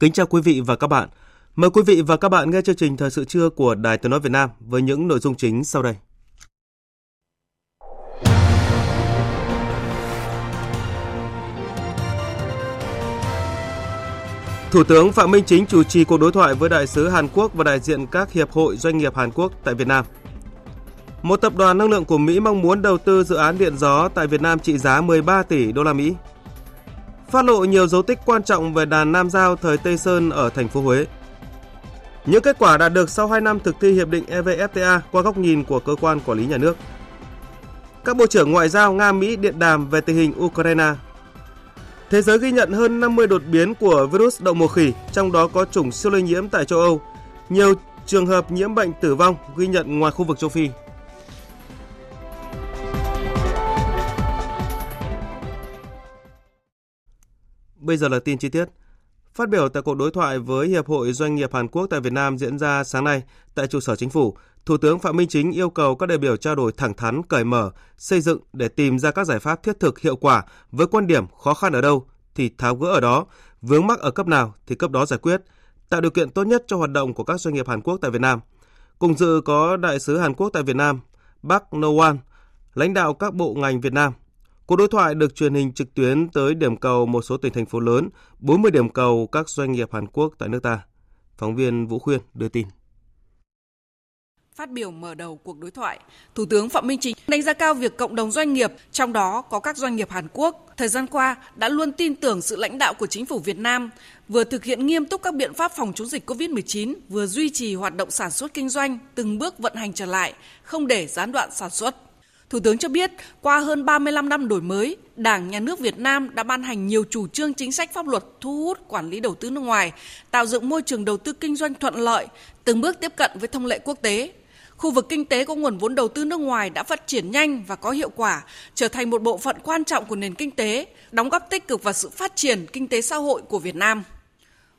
Kính chào quý vị và các bạn. Mời quý vị và các bạn nghe chương trình Thời sự trưa của Đài Tiếng Nói Việt Nam với những nội dung chính sau đây. Thủ tướng Phạm Minh Chính chủ trì cuộc đối thoại với đại sứ Hàn Quốc và đại diện các hiệp hội doanh nghiệp Hàn Quốc tại Việt Nam. Một tập đoàn năng lượng của Mỹ mong muốn đầu tư dự án điện gió tại Việt Nam trị giá 13 tỷ đô la Mỹ phát lộ nhiều dấu tích quan trọng về đàn Nam Giao thời Tây Sơn ở thành phố Huế. Những kết quả đạt được sau 2 năm thực thi hiệp định EVFTA qua góc nhìn của cơ quan quản lý nhà nước. Các bộ trưởng ngoại giao Nga Mỹ điện đàm về tình hình Ukraine. Thế giới ghi nhận hơn 50 đột biến của virus đậu mùa khỉ, trong đó có chủng siêu lây nhiễm tại châu Âu. Nhiều trường hợp nhiễm bệnh tử vong ghi nhận ngoài khu vực châu Phi. Bây giờ là tin chi tiết. Phát biểu tại cuộc đối thoại với Hiệp hội Doanh nghiệp Hàn Quốc tại Việt Nam diễn ra sáng nay tại trụ sở chính phủ, Thủ tướng Phạm Minh Chính yêu cầu các đại biểu trao đổi thẳng thắn, cởi mở, xây dựng để tìm ra các giải pháp thiết thực hiệu quả với quan điểm khó khăn ở đâu thì tháo gỡ ở đó, vướng mắc ở cấp nào thì cấp đó giải quyết, tạo điều kiện tốt nhất cho hoạt động của các doanh nghiệp Hàn Quốc tại Việt Nam. Cùng dự có đại sứ Hàn Quốc tại Việt Nam, Bác No Wan, lãnh đạo các bộ ngành Việt Nam, Cuộc đối thoại được truyền hình trực tuyến tới điểm cầu một số tỉnh thành phố lớn, 40 điểm cầu các doanh nghiệp Hàn Quốc tại nước ta. Phóng viên Vũ Khuyên đưa tin. Phát biểu mở đầu cuộc đối thoại, Thủ tướng Phạm Minh Chính đánh giá cao việc cộng đồng doanh nghiệp, trong đó có các doanh nghiệp Hàn Quốc, thời gian qua đã luôn tin tưởng sự lãnh đạo của chính phủ Việt Nam, vừa thực hiện nghiêm túc các biện pháp phòng chống dịch COVID-19, vừa duy trì hoạt động sản xuất kinh doanh, từng bước vận hành trở lại, không để gián đoạn sản xuất. Thủ tướng cho biết, qua hơn 35 năm đổi mới, Đảng, Nhà nước Việt Nam đã ban hành nhiều chủ trương chính sách pháp luật thu hút quản lý đầu tư nước ngoài, tạo dựng môi trường đầu tư kinh doanh thuận lợi, từng bước tiếp cận với thông lệ quốc tế. Khu vực kinh tế có nguồn vốn đầu tư nước ngoài đã phát triển nhanh và có hiệu quả, trở thành một bộ phận quan trọng của nền kinh tế, đóng góp tích cực vào sự phát triển kinh tế xã hội của Việt Nam.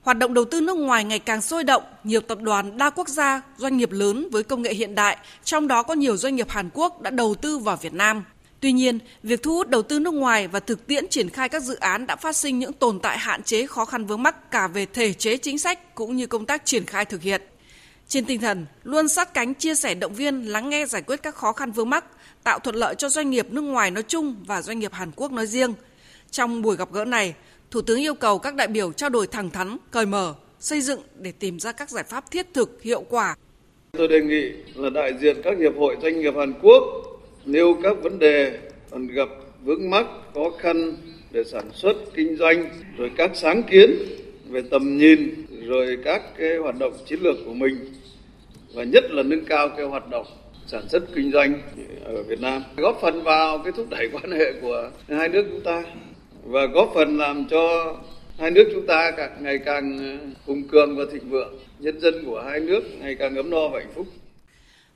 Hoạt động đầu tư nước ngoài ngày càng sôi động, nhiều tập đoàn đa quốc gia, doanh nghiệp lớn với công nghệ hiện đại, trong đó có nhiều doanh nghiệp Hàn Quốc đã đầu tư vào Việt Nam. Tuy nhiên, việc thu hút đầu tư nước ngoài và thực tiễn triển khai các dự án đã phát sinh những tồn tại hạn chế khó khăn vướng mắc cả về thể chế chính sách cũng như công tác triển khai thực hiện. Trên tinh thần luôn sát cánh chia sẻ động viên, lắng nghe giải quyết các khó khăn vướng mắc, tạo thuận lợi cho doanh nghiệp nước ngoài nói chung và doanh nghiệp Hàn Quốc nói riêng. Trong buổi gặp gỡ này, Thủ tướng yêu cầu các đại biểu trao đổi thẳng thắn, cởi mở, xây dựng để tìm ra các giải pháp thiết thực, hiệu quả. Tôi đề nghị là đại diện các hiệp hội doanh nghiệp Hàn Quốc nêu các vấn đề còn gặp vướng mắc, khó khăn để sản xuất, kinh doanh, rồi các sáng kiến về tầm nhìn, rồi các cái hoạt động chiến lược của mình và nhất là nâng cao cái hoạt động sản xuất kinh doanh ở Việt Nam góp phần vào cái thúc đẩy quan hệ của hai nước chúng ta và góp phần làm cho hai nước chúng ta càng ngày càng ờ, hùng cường và thịnh vượng, nhân dân của hai nước ngày càng ấm no và hạnh phúc.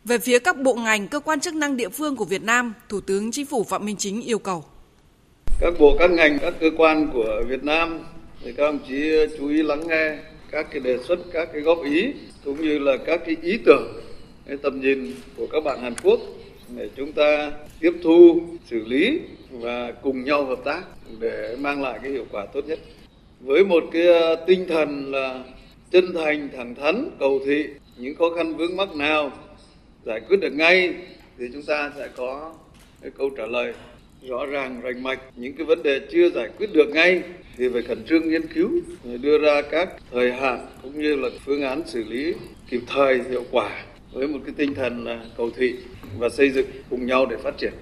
Về phía các bộ ngành, cơ quan chức năng địa phương của Việt Nam, Thủ tướng Chính phủ Phạm Minh Chính yêu cầu. Các bộ, các ngành, các cơ quan của Việt Nam thì các đồng chí chú ý lắng nghe các cái đề xuất, các cái góp ý cũng như là các cái ý tưởng, cái tầm nhìn của các bạn Hàn Quốc để chúng ta tiếp thu, xử lý và cùng nhau hợp tác để mang lại cái hiệu quả tốt nhất. Với một cái ờ, tinh thần là chân thành, thẳng thắn, cầu thị, những khó khăn vướng mắc nào giải quyết được ngay thì chúng ta sẽ có cái câu trả lời rõ ràng rành mạch những cái vấn đề chưa giải quyết được ngay thì phải khẩn trương nghiên cứu đưa ra các thời hạn cũng như là phương án xử lý kịp thời hiệu quả với một cái tinh thần ờ, cầu thị và xây dựng cùng nhau để phát triển.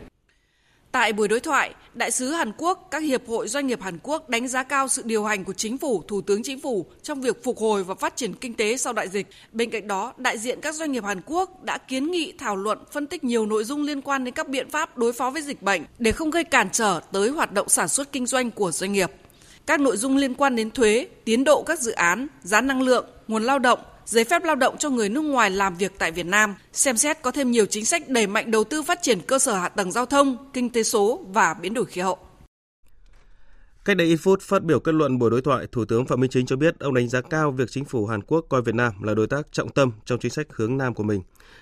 Tại buổi đối thoại, Đại sứ Hàn Quốc, các hiệp hội doanh nghiệp Hàn Quốc đánh giá cao sự điều hành của chính phủ, Thủ tướng Chính phủ trong việc phục hồi và phát triển kinh tế sau đại dịch. Bên cạnh đó, đại diện các doanh nghiệp Hàn Quốc đã kiến nghị thảo luận phân tích nhiều nội dung liên quan đến các biện pháp đối phó với dịch bệnh để không gây cản trở tới hoạt động sản xuất kinh doanh của doanh nghiệp. Các nội dung liên quan đến thuế, tiến độ các dự án, giá năng lượng, nguồn lao động, giấy phép lao động cho người nước ngoài làm việc tại Việt Nam, xem xét có thêm nhiều chính sách đẩy mạnh đầu tư phát triển cơ sở hạ tầng giao thông, kinh tế số và biến đổi khí hậu. Cách đây ít phút phát biểu kết luận buổi đối thoại, Thủ tướng Phạm Minh Chính cho biết ông đánh giá cao việc chính phủ Hàn Quốc coi Việt Nam là đối tác trọng tâm trong chính sách hướng Nam của mình.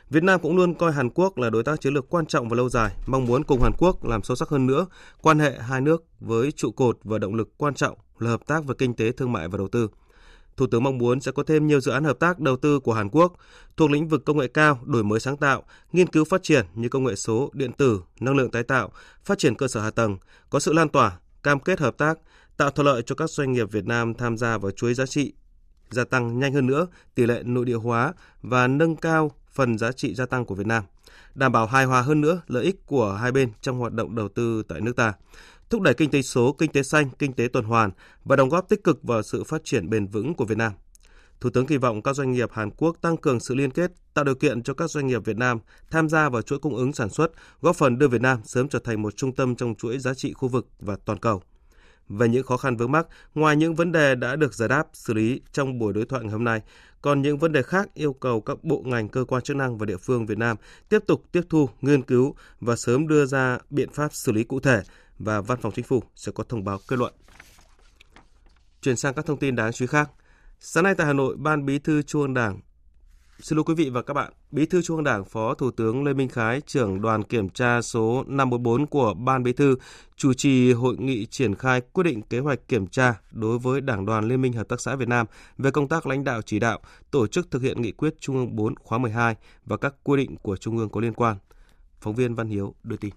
Việt Nam cũng luôn coi Hàn Quốc là đối tác chiến lược quan trọng và lâu dài, mong muốn cùng Hàn Quốc làm sâu sắc hơn nữa quan hệ hai nước với trụ cột và động lực quan trọng là hợp tác về kinh tế, thương mại và đầu tư. Thủ tướng mong muốn sẽ có thêm nhiều dự án hợp tác đầu tư của Hàn Quốc thuộc lĩnh vực công nghệ cao, đổi mới sáng tạo, nghiên cứu phát triển như công nghệ số, điện tử, năng lượng tái tạo, phát triển cơ sở hạ tầng, có sự lan tỏa, cam kết hợp tác, tạo thuận lợi cho các doanh nghiệp Việt Nam tham gia vào chuỗi giá trị, gia tăng nhanh hơn nữa tỷ lệ nội địa hóa và nâng cao phần giá trị gia tăng của Việt Nam, đảm bảo hài hòa hơn nữa lợi ích của hai bên trong hoạt động đầu tư tại nước ta thúc đẩy kinh tế số, kinh tế xanh, kinh tế tuần hoàn và đóng góp tích cực vào sự phát triển bền vững của Việt Nam. Thủ tướng kỳ vọng các doanh nghiệp Hàn Quốc tăng cường sự liên kết, tạo điều kiện cho các doanh nghiệp Việt Nam tham gia vào chuỗi cung ứng sản xuất, góp phần đưa Việt Nam sớm trở thành một trung tâm trong chuỗi giá trị khu vực và toàn cầu. Về những khó khăn vướng mắc, ngoài những vấn đề đã được giải đáp, xử lý trong buổi đối thoại ngày hôm nay, còn những vấn đề khác yêu cầu các bộ ngành, cơ quan chức năng và địa phương Việt Nam tiếp tục tiếp thu, nghiên cứu và sớm đưa ra biện pháp xử lý cụ thể và Văn phòng Chính phủ sẽ có thông báo kết luận. Chuyển sang các thông tin đáng chú ý khác. Sáng nay tại Hà Nội, Ban Bí thư Trung ương Đảng Xin lỗi quý vị và các bạn, Bí thư Trung ương Đảng, Phó Thủ tướng Lê Minh Khái, trưởng đoàn kiểm tra số 544 của Ban Bí thư chủ trì hội nghị triển khai quyết định kế hoạch kiểm tra đối với Đảng đoàn Liên minh Hợp tác xã Việt Nam về công tác lãnh đạo chỉ đạo, tổ chức thực hiện nghị quyết Trung ương 4 khóa 12 và các quy định của Trung ương có liên quan. Phóng viên Văn Hiếu đưa tin.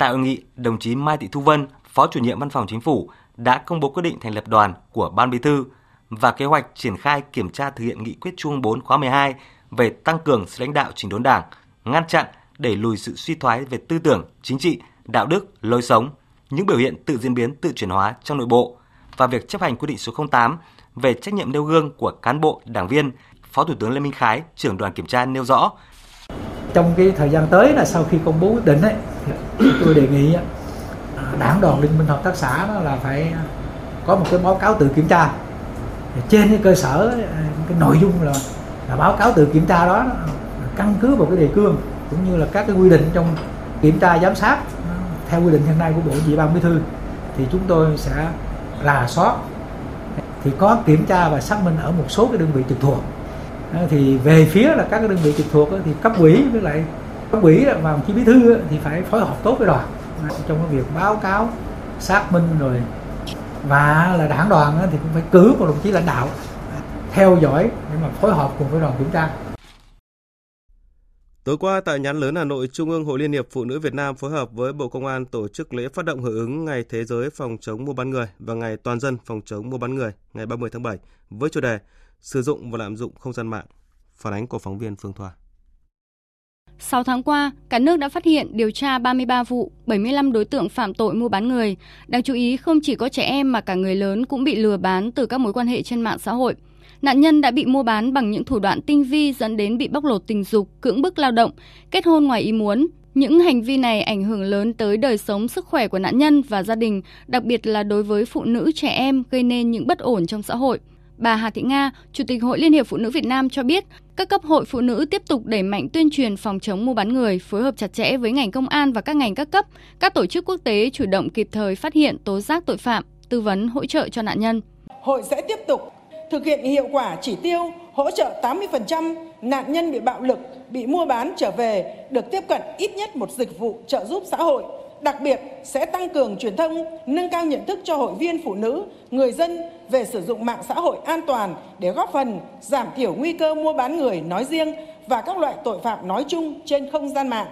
Tại hội nghị, đồng chí Mai Thị Thu Vân, Phó chủ nhiệm Văn phòng Chính phủ đã công bố quyết định thành lập đoàn của Ban Bí thư và kế hoạch triển khai kiểm tra thực hiện nghị quyết Trung 4 khóa 12 về tăng cường sự lãnh đạo chỉnh đốn Đảng, ngăn chặn đẩy lùi sự suy thoái về tư tưởng, chính trị, đạo đức, lối sống, những biểu hiện tự diễn biến, tự chuyển hóa trong nội bộ và việc chấp hành quyết định số 08 về trách nhiệm nêu gương của cán bộ, đảng viên, Phó Thủ tướng Lê Minh Khái, trưởng đoàn kiểm tra nêu rõ. Trong cái thời gian tới là sau khi công bố quyết định ấy tôi đề nghị à, đảng đoàn liên minh hợp tác xã đó là phải có một cái báo cáo tự kiểm tra. Trên cái cơ sở à, cái nội dung là là báo cáo tự kiểm tra đó căn cứ vào cái đề cương cũng như là các cái quy định trong kiểm tra giám sát theo quy định hiện nay của bộ chỉ ban bí thư, thì chúng tôi sẽ rà soát, thì có kiểm tra và xác minh ở một số cái đơn vị trực thuộc. Thì về phía là các cái đơn vị trực thuộc thì cấp quỹ với lại cấp ủy và đồng chí bí thư thì phải phối hợp tốt với đoàn trong cái việc báo cáo xác minh rồi và là đảng đoàn thì cũng phải cử một đồng chí lãnh đạo theo dõi để mà phối hợp cùng với đoàn kiểm tra. Tối qua tại Nhán Lớn Hà Nội, Trung ương Hội Liên hiệp Phụ nữ Việt Nam phối hợp với Bộ Công an tổ chức lễ phát động hưởng ứng Ngày Thế giới phòng chống mua bán người và Ngày Toàn dân phòng chống mua bán người ngày 30 tháng 7 với chủ đề Sử dụng và lạm dụng không gian mạng. Phản ánh của phóng viên Phương Thoa. 6 tháng qua, cả nước đã phát hiện điều tra 33 vụ, 75 đối tượng phạm tội mua bán người. Đáng chú ý, không chỉ có trẻ em mà cả người lớn cũng bị lừa bán từ các mối quan hệ trên mạng xã hội. Nạn nhân đã bị mua bán bằng những thủ đoạn tinh vi dẫn đến bị bóc lột tình dục, cưỡng bức lao động, kết hôn ngoài ý muốn. Những hành vi này ảnh hưởng lớn tới đời sống sức khỏe của nạn nhân và gia đình, đặc biệt là đối với phụ nữ trẻ em gây nên những bất ổn trong xã hội. Bà Hà Thị Nga, Chủ tịch Hội Liên hiệp Phụ nữ Việt Nam cho biết, các cấp hội phụ nữ tiếp tục đẩy mạnh tuyên truyền phòng chống mua bán người, phối hợp chặt chẽ với ngành công an và các ngành các cấp, các tổ chức quốc tế chủ động kịp thời phát hiện tố giác tội phạm, tư vấn hỗ trợ cho nạn nhân. Hội sẽ tiếp tục thực hiện hiệu quả chỉ tiêu hỗ trợ 80% nạn nhân bị bạo lực, bị mua bán trở về được tiếp cận ít nhất một dịch vụ trợ giúp xã hội đặc biệt sẽ tăng cường truyền thông, nâng cao nhận thức cho hội viên phụ nữ, người dân về sử dụng mạng xã hội an toàn để góp phần giảm thiểu nguy cơ mua bán người nói riêng và các loại tội phạm nói chung trên không gian mạng.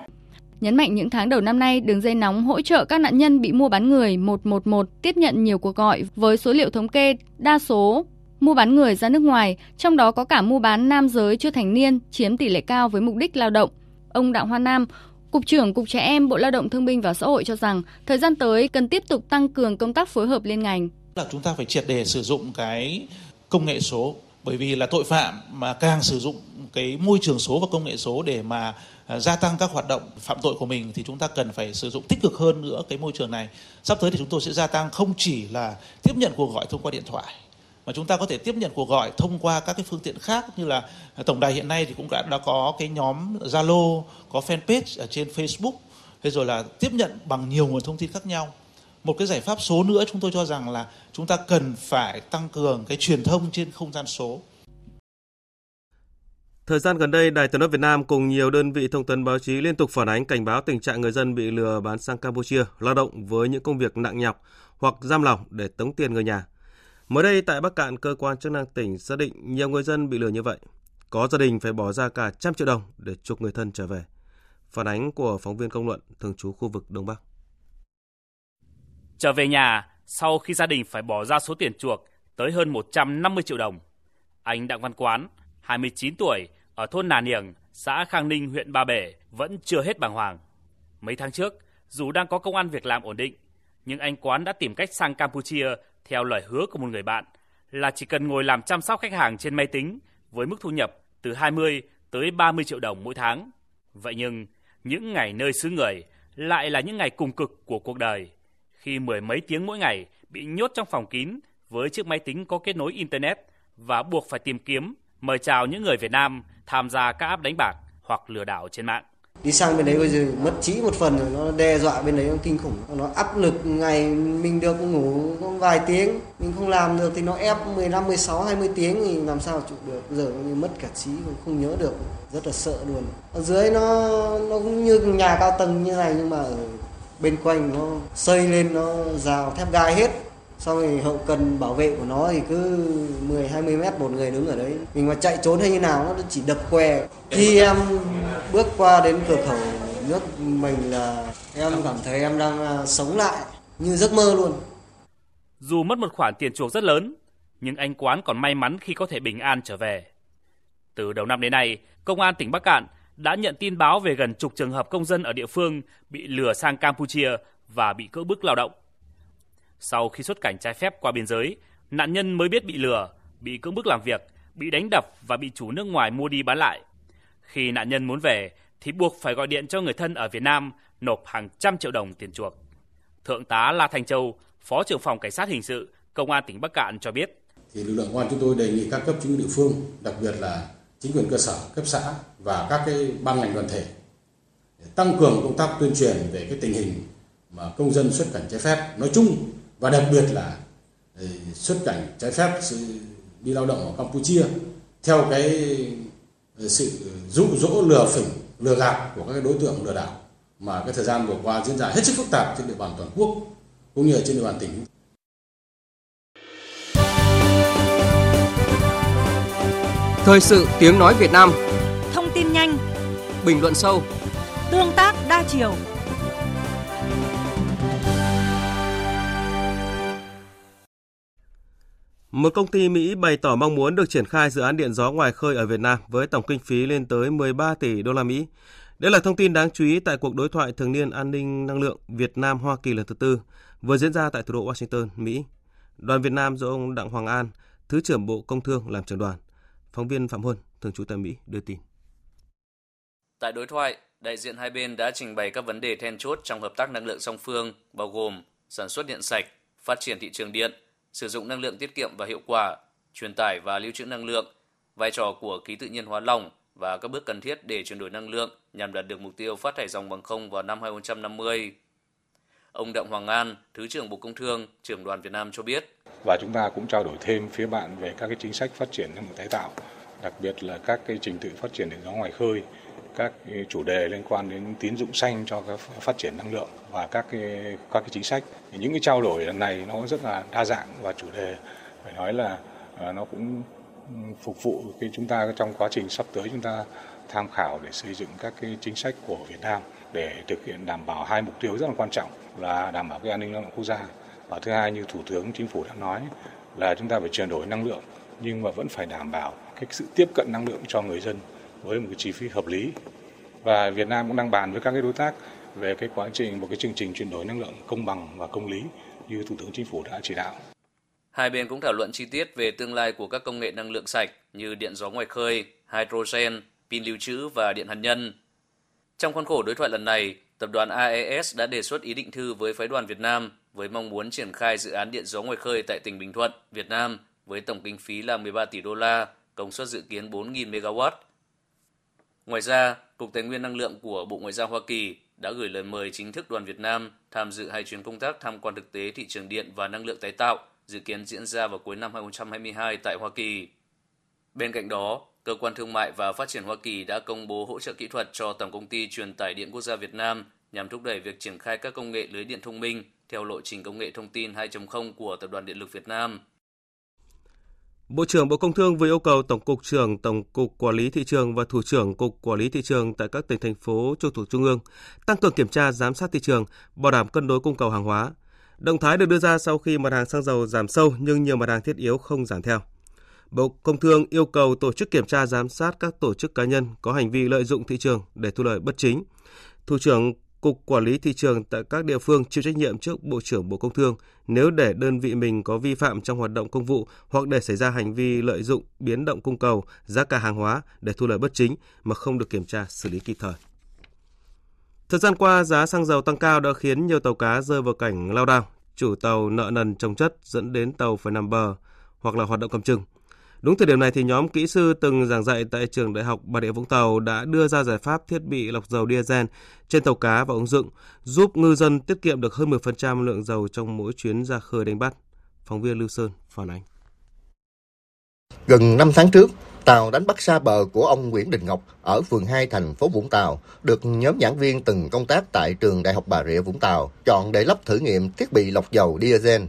Nhấn mạnh những tháng đầu năm nay, đường dây nóng hỗ trợ các nạn nhân bị mua bán người 111 tiếp nhận nhiều cuộc gọi với số liệu thống kê đa số mua bán người ra nước ngoài, trong đó có cả mua bán nam giới chưa thành niên chiếm tỷ lệ cao với mục đích lao động. Ông Đặng Hoa Nam, Cục trưởng Cục Trẻ Em, Bộ Lao động Thương binh và Xã hội cho rằng thời gian tới cần tiếp tục tăng cường công tác phối hợp liên ngành. Là chúng ta phải triệt để sử dụng cái công nghệ số, bởi vì là tội phạm mà càng sử dụng cái môi trường số và công nghệ số để mà à, gia tăng các hoạt động phạm tội của mình thì chúng ta cần phải sử dụng tích cực hơn nữa cái môi trường này. Sắp tới thì chúng tôi sẽ gia tăng không chỉ là tiếp nhận cuộc gọi thông qua điện thoại mà chúng ta có thể tiếp nhận cuộc gọi thông qua các cái phương tiện khác như là tổng đài hiện nay thì cũng đã, đã có cái nhóm Zalo, có fanpage ở trên Facebook, thế rồi là tiếp nhận bằng nhiều nguồn thông tin khác nhau. Một cái giải pháp số nữa chúng tôi cho rằng là chúng ta cần phải tăng cường cái truyền thông trên không gian số. Thời gian gần đây, Đài Tiếng nói Việt Nam cùng nhiều đơn vị thông tấn báo chí liên tục phản ánh cảnh báo tình trạng người dân bị lừa bán sang Campuchia, lao động với những công việc nặng nhọc hoặc giam lỏng để tống tiền người nhà. Mới đây tại Bắc Cạn, cơ quan chức năng tỉnh xác định nhiều người dân bị lừa như vậy. Có gia đình phải bỏ ra cả trăm triệu đồng để chuộc người thân trở về. Phản ánh của phóng viên công luận thường trú khu vực Đông Bắc. Trở về nhà, sau khi gia đình phải bỏ ra số tiền chuộc tới hơn 150 triệu đồng, anh Đặng Văn Quán, 29 tuổi, ở thôn Nà Niềng, xã Khang Ninh, huyện Ba Bể vẫn chưa hết bàng hoàng. Mấy tháng trước, dù đang có công an việc làm ổn định, nhưng anh Quán đã tìm cách sang Campuchia theo lời hứa của một người bạn là chỉ cần ngồi làm chăm sóc khách hàng trên máy tính với mức thu nhập từ 20 tới 30 triệu đồng mỗi tháng. Vậy nhưng, những ngày nơi xứ người lại là những ngày cùng cực của cuộc đời, khi mười mấy tiếng mỗi ngày bị nhốt trong phòng kín với chiếc máy tính có kết nối Internet và buộc phải tìm kiếm, mời chào những người Việt Nam tham gia các app đánh bạc hoặc lừa đảo trên mạng đi sang bên đấy bây giờ mất trí một phần rồi, nó đe dọa bên đấy, nó kinh khủng. Nó áp lực ngày mình được ngủ có vài tiếng, mình không làm được thì nó ép 15 16 20 tiếng thì làm sao chịu được. Giờ như mất cả trí không nhớ được. Rất là sợ luôn. Ở dưới nó nó cũng như nhà cao tầng như này nhưng mà ở bên quanh nó xây lên, nó rào thép gai hết xong rồi hậu cần bảo vệ của nó thì cứ 10 20 mét một người đứng ở đấy mình mà chạy trốn hay như nào nó chỉ đập que khi em bước qua đến cửa khẩu nước mình là em cảm thấy em đang à, sống lại như giấc mơ luôn dù mất một khoản tiền chuộc rất lớn nhưng anh Quán còn may mắn khi có thể bình an trở về. Từ đầu năm đến nay, Công an tỉnh Bắc Cạn đã nhận tin báo về gần chục trường hợp công dân ở địa phương bị lừa sang Campuchia và bị cưỡng bức lao động. Sau khi xuất cảnh trái phép qua biên giới, nạn nhân mới biết bị lừa, bị cưỡng bức làm việc, bị đánh đập và bị chủ nước ngoài mua đi bán lại. Khi nạn nhân muốn về thì buộc phải gọi điện cho người thân ở Việt Nam nộp hàng trăm triệu đồng tiền chuộc. Thượng tá La Thành Châu, Phó trưởng phòng Cảnh sát hình sự, Công an tỉnh Bắc Cạn cho biết. Thì lực lượng công an chúng tôi đề nghị các cấp chính quyền địa phương, đặc biệt là chính quyền cơ sở, cấp xã và các cái ban ngành đoàn thể tăng cường công tác tuyên truyền về cái tình hình mà công dân xuất cảnh trái phép nói chung và đặc biệt là ừ, xuất cảnh trái phép đi lao động ở Campuchia theo cái ừ, sự dụ dỗ lừa phỉnh lừa gạt của các đối tượng lừa đảo mà cái thời gian vừa qua diễn ra hết sức phức tạp trên địa bàn toàn quốc cũng như ở trên địa bàn tỉnh. Thời sự tiếng nói Việt Nam. Thông tin nhanh. Bình luận sâu. Tương tác đa chiều Một công ty Mỹ bày tỏ mong muốn được triển khai dự án điện gió ngoài khơi ở Việt Nam với tổng kinh phí lên tới 13 tỷ đô la Mỹ. Đây là thông tin đáng chú ý tại cuộc đối thoại thường niên an ninh năng lượng Việt Nam Hoa Kỳ lần thứ tư vừa diễn ra tại thủ đô Washington, Mỹ. Đoàn Việt Nam do ông Đặng Hoàng An, Thứ trưởng Bộ Công Thương làm trưởng đoàn. Phóng viên Phạm Huân, thường trú tại Mỹ đưa tin. Tại đối thoại, đại diện hai bên đã trình bày các vấn đề then chốt trong hợp tác năng lượng song phương, bao gồm sản xuất điện sạch, phát triển thị trường điện, sử dụng năng lượng tiết kiệm và hiệu quả, truyền tải và lưu trữ năng lượng, vai trò của khí tự nhiên hóa lỏng và các bước cần thiết để chuyển đổi năng lượng nhằm đạt được mục tiêu phát thải dòng bằng không vào năm 2050. Ông Đặng Hoàng An, Thứ trưởng Bộ Công Thương, trưởng đoàn Việt Nam cho biết. Và chúng ta cũng trao đổi thêm phía bạn về các cái chính sách phát triển năng lượng tái tạo, đặc biệt là các cái trình tự phát triển điện gió ngoài khơi, các chủ đề liên quan đến tín dụng xanh cho các phát triển năng lượng và các cái các cái chính sách. Thì những cái trao đổi lần này nó rất là đa dạng và chủ đề, phải nói là à, nó cũng phục vụ cái chúng ta trong quá trình sắp tới chúng ta tham khảo để xây dựng các cái chính sách của Việt Nam để thực hiện đảm bảo hai mục tiêu rất là quan trọng là đảm bảo cái an ninh năng lượng quốc gia và thứ hai, như thủ tướng, chính phủ đã nói là chúng ta phải chuyển đổi năng lượng nhưng mà vẫn phải đảm bảo cái sự tiếp cận năng lượng cho người dân với một cái chi phí hợp lý và Việt Nam cũng đang bàn với các cái đối tác về cái quá trình một cái chương trình chuyển đổi năng lượng công bằng và công lý như Thủ tướng Chính phủ đã chỉ đạo. Hai bên cũng thảo luận chi tiết về tương lai của các công nghệ năng lượng sạch như điện gió ngoài khơi, hydrogen, pin lưu trữ và điện hạt nhân. Trong khuôn khổ đối thoại lần này, tập đoàn AES đã đề xuất ý định thư với phái đoàn Việt Nam với mong muốn triển khai dự án điện gió ngoài khơi tại tỉnh Bình Thuận, Việt Nam với tổng kinh phí là 13 tỷ đô la, công suất dự kiến 4.000 MW. Ngoài ra, Cục Tài nguyên Năng lượng của Bộ Ngoại giao Hoa Kỳ đã gửi lời mời chính thức đoàn Việt Nam tham dự hai chuyến công tác tham quan thực tế thị trường điện và năng lượng tái tạo dự kiến diễn ra vào cuối năm 2022 tại Hoa Kỳ. Bên cạnh đó, Cơ quan Thương mại và Phát triển Hoa Kỳ đã công bố hỗ trợ kỹ thuật cho Tổng công ty Truyền tải điện quốc gia Việt Nam nhằm thúc đẩy việc triển khai các công nghệ lưới điện thông minh theo lộ trình công nghệ thông tin 2.0 của Tập đoàn Điện lực Việt Nam. Bộ trưởng Bộ Công Thương vừa yêu cầu Tổng cục trưởng Tổng cục Quản lý thị trường và Thủ trưởng Cục Quản lý thị trường tại các tỉnh thành phố trực thuộc trung ương tăng cường kiểm tra giám sát thị trường, bảo đảm cân đối cung cầu hàng hóa. Động thái được đưa ra sau khi mặt hàng xăng dầu giảm sâu nhưng nhiều mặt hàng thiết yếu không giảm theo. Bộ Công Thương yêu cầu tổ chức kiểm tra giám sát các tổ chức cá nhân có hành vi lợi dụng thị trường để thu lợi bất chính. Thủ trưởng Cục Quản lý Thị trường tại các địa phương chịu trách nhiệm trước Bộ trưởng Bộ Công Thương nếu để đơn vị mình có vi phạm trong hoạt động công vụ hoặc để xảy ra hành vi lợi dụng biến động cung cầu, giá cả hàng hóa để thu lợi bất chính mà không được kiểm tra xử lý kịp thời. Thời gian qua, giá xăng dầu tăng cao đã khiến nhiều tàu cá rơi vào cảnh lao đao. Chủ tàu nợ nần trồng chất dẫn đến tàu phải nằm bờ hoặc là hoạt động cầm chừng. Đúng thời điểm này thì nhóm kỹ sư từng giảng dạy tại trường Đại học Bà Rịa Vũng Tàu đã đưa ra giải pháp thiết bị lọc dầu diesel trên tàu cá và ứng dụng, giúp ngư dân tiết kiệm được hơn 10% lượng dầu trong mỗi chuyến ra khơi đánh bắt. Phóng viên Lưu Sơn phản ánh. Gần 5 tháng trước, tàu đánh bắt xa bờ của ông Nguyễn Đình Ngọc ở phường 2 thành phố Vũng Tàu được nhóm giảng viên từng công tác tại trường Đại học Bà Rịa Vũng Tàu chọn để lắp thử nghiệm thiết bị lọc dầu diesel.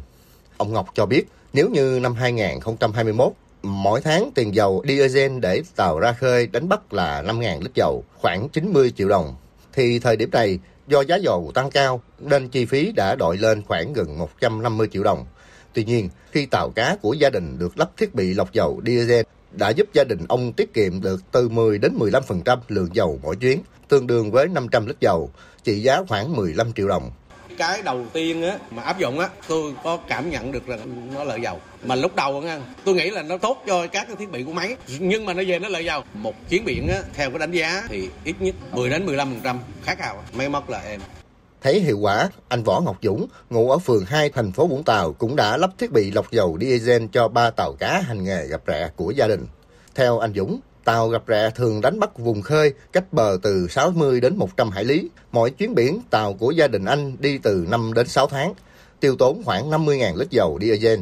Ông Ngọc cho biết nếu như năm 2021 mỗi tháng tiền dầu diesel để tàu ra khơi đánh bắt là 5.000 lít dầu, khoảng 90 triệu đồng. Thì thời điểm này, do giá dầu tăng cao nên chi phí đã đội lên khoảng gần 150 triệu đồng. Tuy nhiên, khi tàu cá của gia đình được lắp thiết bị lọc dầu diesel đã giúp gia đình ông tiết kiệm được từ 10 đến 15% lượng dầu mỗi chuyến, tương đương với 500 lít dầu, trị giá khoảng 15 triệu đồng cái đầu tiên á mà áp dụng á tôi có cảm nhận được rằng nó lợi dầu. Mà lúc đầu á tôi nghĩ là nó tốt cho các cái thiết bị của máy nhưng mà nó về nó lợi dầu. Một chuyến biển á theo cái đánh giá thì ít nhất 10 đến 15 phần trăm khác nào máy móc là em. Thấy hiệu quả, anh Võ Ngọc Dũng, ngụ ở phường 2 thành phố Vũng Tàu cũng đã lắp thiết bị lọc dầu diesel cho ba tàu cá hành nghề gặp rẹ của gia đình. Theo anh Dũng, tàu gặp rẹ thường đánh bắt vùng khơi cách bờ từ 60 đến 100 hải lý. Mỗi chuyến biển, tàu của gia đình anh đi từ 5 đến 6 tháng, tiêu tốn khoảng 50.000 lít dầu diesel.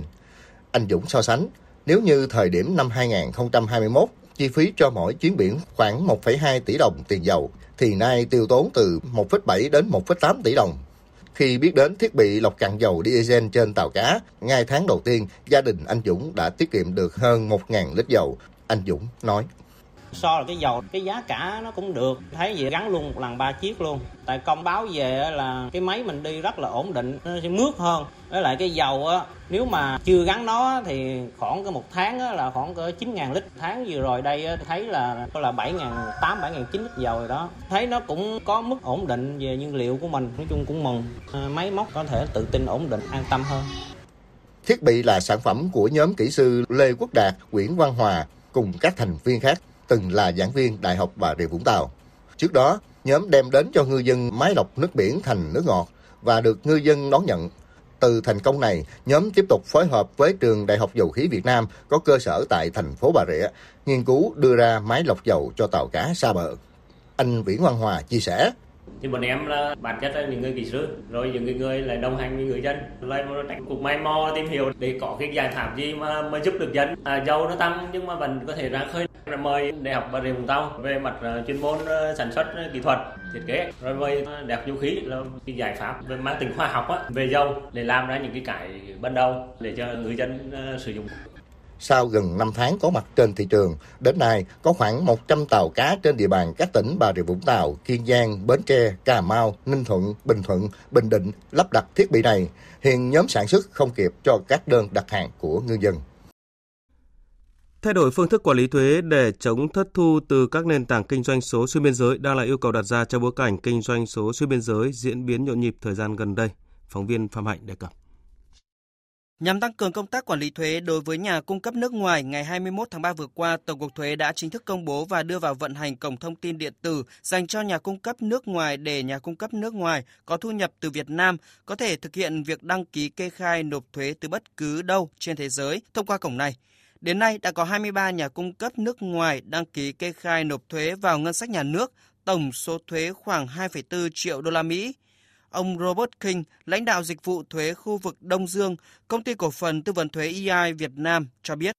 Anh Dũng so sánh, nếu như thời điểm năm 2021, chi phí cho mỗi chuyến biển khoảng 1,2 tỷ đồng tiền dầu, thì nay tiêu tốn từ 1,7 đến 1,8 tỷ đồng. Khi biết đến thiết bị lọc cạn dầu diesel trên tàu cá, ngay tháng đầu tiên, gia đình anh Dũng đã tiết kiệm được hơn 1.000 lít dầu. Anh Dũng nói so là cái dầu cái giá cả nó cũng được. Thấy vậy gắn luôn một lần ba chiếc luôn. Tại công báo về là cái máy mình đi rất là ổn định nó sẽ mướt hơn. Với lại cái dầu á nếu mà chưa gắn nó thì khoảng cái một tháng á, là khoảng cỡ chín ngàn lít. Tháng vừa rồi đây á, thấy là có là bảy ngàn tám bảy ngàn chín lít dầu rồi đó. Thấy nó cũng có mức ổn định về nhiên liệu của mình nói chung cũng mừng. À, máy móc có thể tự tin ổn định an tâm hơn. Thiết bị là sản phẩm của nhóm kỹ sư Lê Quốc Đạt, Nguyễn Văn Hòa cùng các thành viên khác từng là giảng viên Đại học Bà Rịa Vũng Tàu. Trước đó, nhóm đem đến cho ngư dân máy lọc nước biển thành nước ngọt và được ngư dân đón nhận. Từ thành công này, nhóm tiếp tục phối hợp với trường Đại học Dầu khí Việt Nam có cơ sở tại thành phố Bà Rịa, nghiên cứu đưa ra máy lọc dầu cho tàu cá xa bờ. Anh Viễn Văn Hòa chia sẻ thì bọn em là bản chất là những người kỹ sư rồi những người là đồng hành với người dân. Lại cuộc may mò tìm hiểu để có cái giải pháp gì mà mà giúp được dân. À, dầu nó tăng nhưng mà vẫn có thể ra khơi. Rồi mời đại học bà rịa vũng tàu về mặt à, chuyên môn à, sản xuất à, kỹ thuật thiết kế. Rồi mời đại học dầu khí là cái giải pháp về mang tính khoa học á, về dầu để làm ra những cái cải ban đầu để cho người dân sử dụng sau gần 5 tháng có mặt trên thị trường, đến nay có khoảng 100 tàu cá trên địa bàn các tỉnh Bà Rịa Vũng Tàu, Kiên Giang, Bến Tre, Cà Mau, Ninh Thuận, Bình Thuận, Bình Định lắp đặt thiết bị này. Hiện nhóm sản xuất không kịp cho các đơn đặt hàng của ngư dân. Thay đổi phương thức quản lý thuế để chống thất thu từ các nền tảng kinh doanh số xuyên biên giới đang là yêu cầu đặt ra trong bối cảnh kinh doanh số xuyên biên giới diễn biến nhộn nhịp thời gian gần đây. Phóng viên Phạm Hạnh đề cập. Nhằm tăng cường công tác quản lý thuế đối với nhà cung cấp nước ngoài, ngày 21 tháng 3 vừa qua, Tổng cục Thuế đã chính thức công bố và đưa vào vận hành cổng thông tin điện tử dành cho nhà cung cấp nước ngoài để nhà cung cấp nước ngoài có thu nhập từ Việt Nam có thể thực hiện việc đăng ký kê khai nộp thuế từ bất cứ đâu trên thế giới thông qua cổng này. Đến nay đã có 23 nhà cung cấp nước ngoài đăng ký kê khai nộp thuế vào ngân sách nhà nước, tổng số thuế khoảng 2,4 triệu đô la Mỹ. Ông Robert King, lãnh đạo dịch vụ thuế khu vực Đông Dương, công ty cổ phần tư vấn thuế EI Việt Nam cho biết.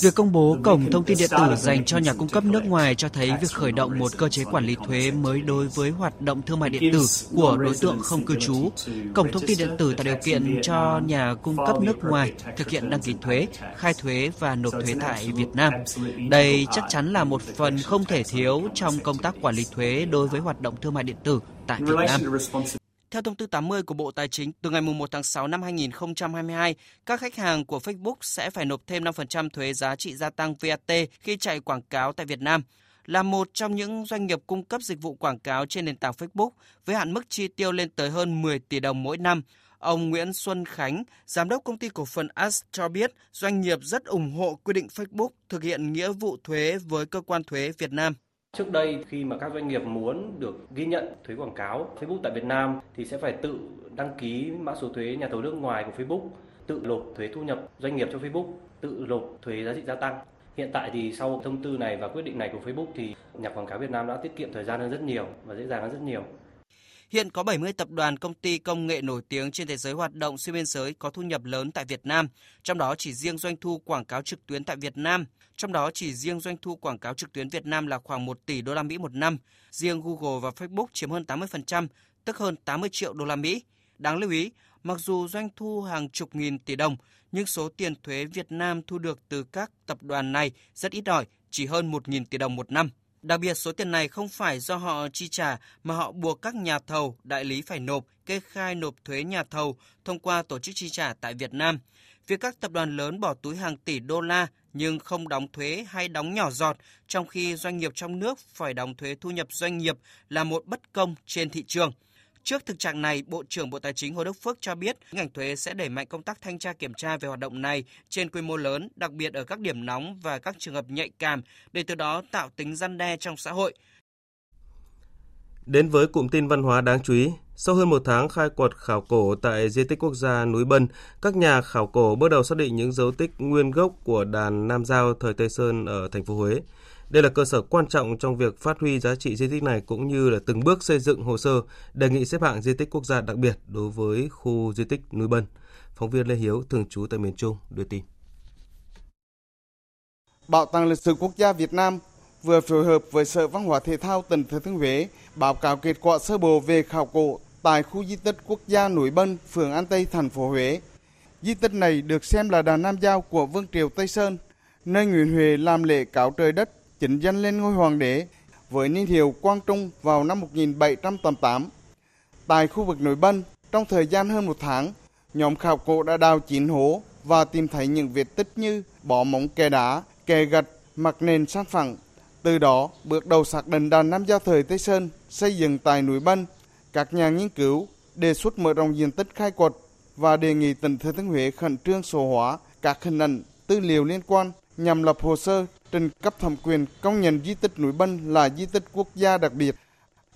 Việc công bố cổng thông tin điện tử dành cho nhà cung cấp nước ngoài cho thấy việc khởi động một cơ chế quản lý thuế mới đối với hoạt động thương mại điện tử của đối tượng không cư trú. Cổng thông tin điện tử tạo điều kiện cho nhà cung cấp nước ngoài thực hiện đăng ký thuế, khai thuế và nộp thuế tại Việt Nam. Đây chắc chắn là một phần không thể thiếu trong công tác quản lý thuế đối với hoạt động thương mại điện tử tại Việt Nam. Theo thông tư 80 của Bộ Tài chính, từ ngày 1 tháng 6 năm 2022, các khách hàng của Facebook sẽ phải nộp thêm 5% thuế giá trị gia tăng VAT khi chạy quảng cáo tại Việt Nam. Là một trong những doanh nghiệp cung cấp dịch vụ quảng cáo trên nền tảng Facebook với hạn mức chi tiêu lên tới hơn 10 tỷ đồng mỗi năm, Ông Nguyễn Xuân Khánh, giám đốc công ty cổ phần As cho biết doanh nghiệp rất ủng hộ quy định Facebook thực hiện nghĩa vụ thuế với cơ quan thuế Việt Nam. Trước đây khi mà các doanh nghiệp muốn được ghi nhận thuế quảng cáo Facebook tại Việt Nam thì sẽ phải tự đăng ký mã số thuế nhà thầu nước ngoài của Facebook, tự nộp thuế thu nhập doanh nghiệp cho Facebook, tự nộp thuế giá trị gia tăng. Hiện tại thì sau thông tư này và quyết định này của Facebook thì nhà quảng cáo Việt Nam đã tiết kiệm thời gian hơn rất nhiều và dễ dàng hơn rất nhiều. Hiện có 70 tập đoàn công ty công nghệ nổi tiếng trên thế giới hoạt động xuyên biên giới có thu nhập lớn tại Việt Nam, trong đó chỉ riêng doanh thu quảng cáo trực tuyến tại Việt Nam, trong đó chỉ riêng doanh thu quảng cáo trực tuyến Việt Nam là khoảng 1 tỷ đô la Mỹ một năm, riêng Google và Facebook chiếm hơn 80%, tức hơn 80 triệu đô la Mỹ. Đáng lưu ý, mặc dù doanh thu hàng chục nghìn tỷ đồng, nhưng số tiền thuế Việt Nam thu được từ các tập đoàn này rất ít ỏi, chỉ hơn 1.000 tỷ đồng một năm. Đặc biệt số tiền này không phải do họ chi trả mà họ buộc các nhà thầu, đại lý phải nộp, kê khai nộp thuế nhà thầu thông qua tổ chức chi trả tại Việt Nam. Việc các tập đoàn lớn bỏ túi hàng tỷ đô la nhưng không đóng thuế hay đóng nhỏ giọt, trong khi doanh nghiệp trong nước phải đóng thuế thu nhập doanh nghiệp là một bất công trên thị trường. Trước thực trạng này, Bộ trưởng Bộ Tài chính Hồ Đức Phước cho biết ngành thuế sẽ đẩy mạnh công tác thanh tra kiểm tra về hoạt động này trên quy mô lớn, đặc biệt ở các điểm nóng và các trường hợp nhạy cảm để từ đó tạo tính răn đe trong xã hội. Đến với cụm tin văn hóa đáng chú ý, sau hơn một tháng khai quật khảo cổ tại di tích quốc gia núi Bân, các nhà khảo cổ bước đầu xác định những dấu tích nguyên gốc của đàn Nam Giao thời Tây Sơn ở thành phố Huế. Đây là cơ sở quan trọng trong việc phát huy giá trị di tích này cũng như là từng bước xây dựng hồ sơ đề nghị xếp hạng di tích quốc gia đặc biệt đối với khu di tích núi Bân. Phóng viên Lê Hiếu thường trú tại miền Trung đưa tin. Bảo tàng lịch sử quốc gia Việt Nam vừa phối hợp với Sở Văn hóa Thể thao tỉnh Thừa Thiên Huế báo cáo kết quả sơ bộ về khảo cổ tại khu di tích quốc gia núi Bân, phường An Tây, thành phố Huế. Di tích này được xem là đàn nam giao của Vương triều Tây Sơn, nơi Nguyễn Huệ làm lễ cáo trời đất chính danh lên ngôi hoàng đế với niên hiệu Quang Trung vào năm 1788. Tại khu vực núi Bân, trong thời gian hơn một tháng, nhóm khảo cổ đã đào chín hố và tìm thấy những vết tích như bỏ móng kè đá, kè gạch, mặt nền san phẳng. Từ đó, bước đầu xác định đàn Nam Giao thời Tây Sơn xây dựng tại núi Bân. Các nhà nghiên cứu đề xuất mở rộng diện tích khai quật và đề nghị tỉnh Thừa Thiên Huế khẩn trương số hóa các hình ảnh, tư liệu liên quan nhằm lập hồ sơ trình cấp thẩm quyền công nhận di tích núi Bân là di tích quốc gia đặc biệt.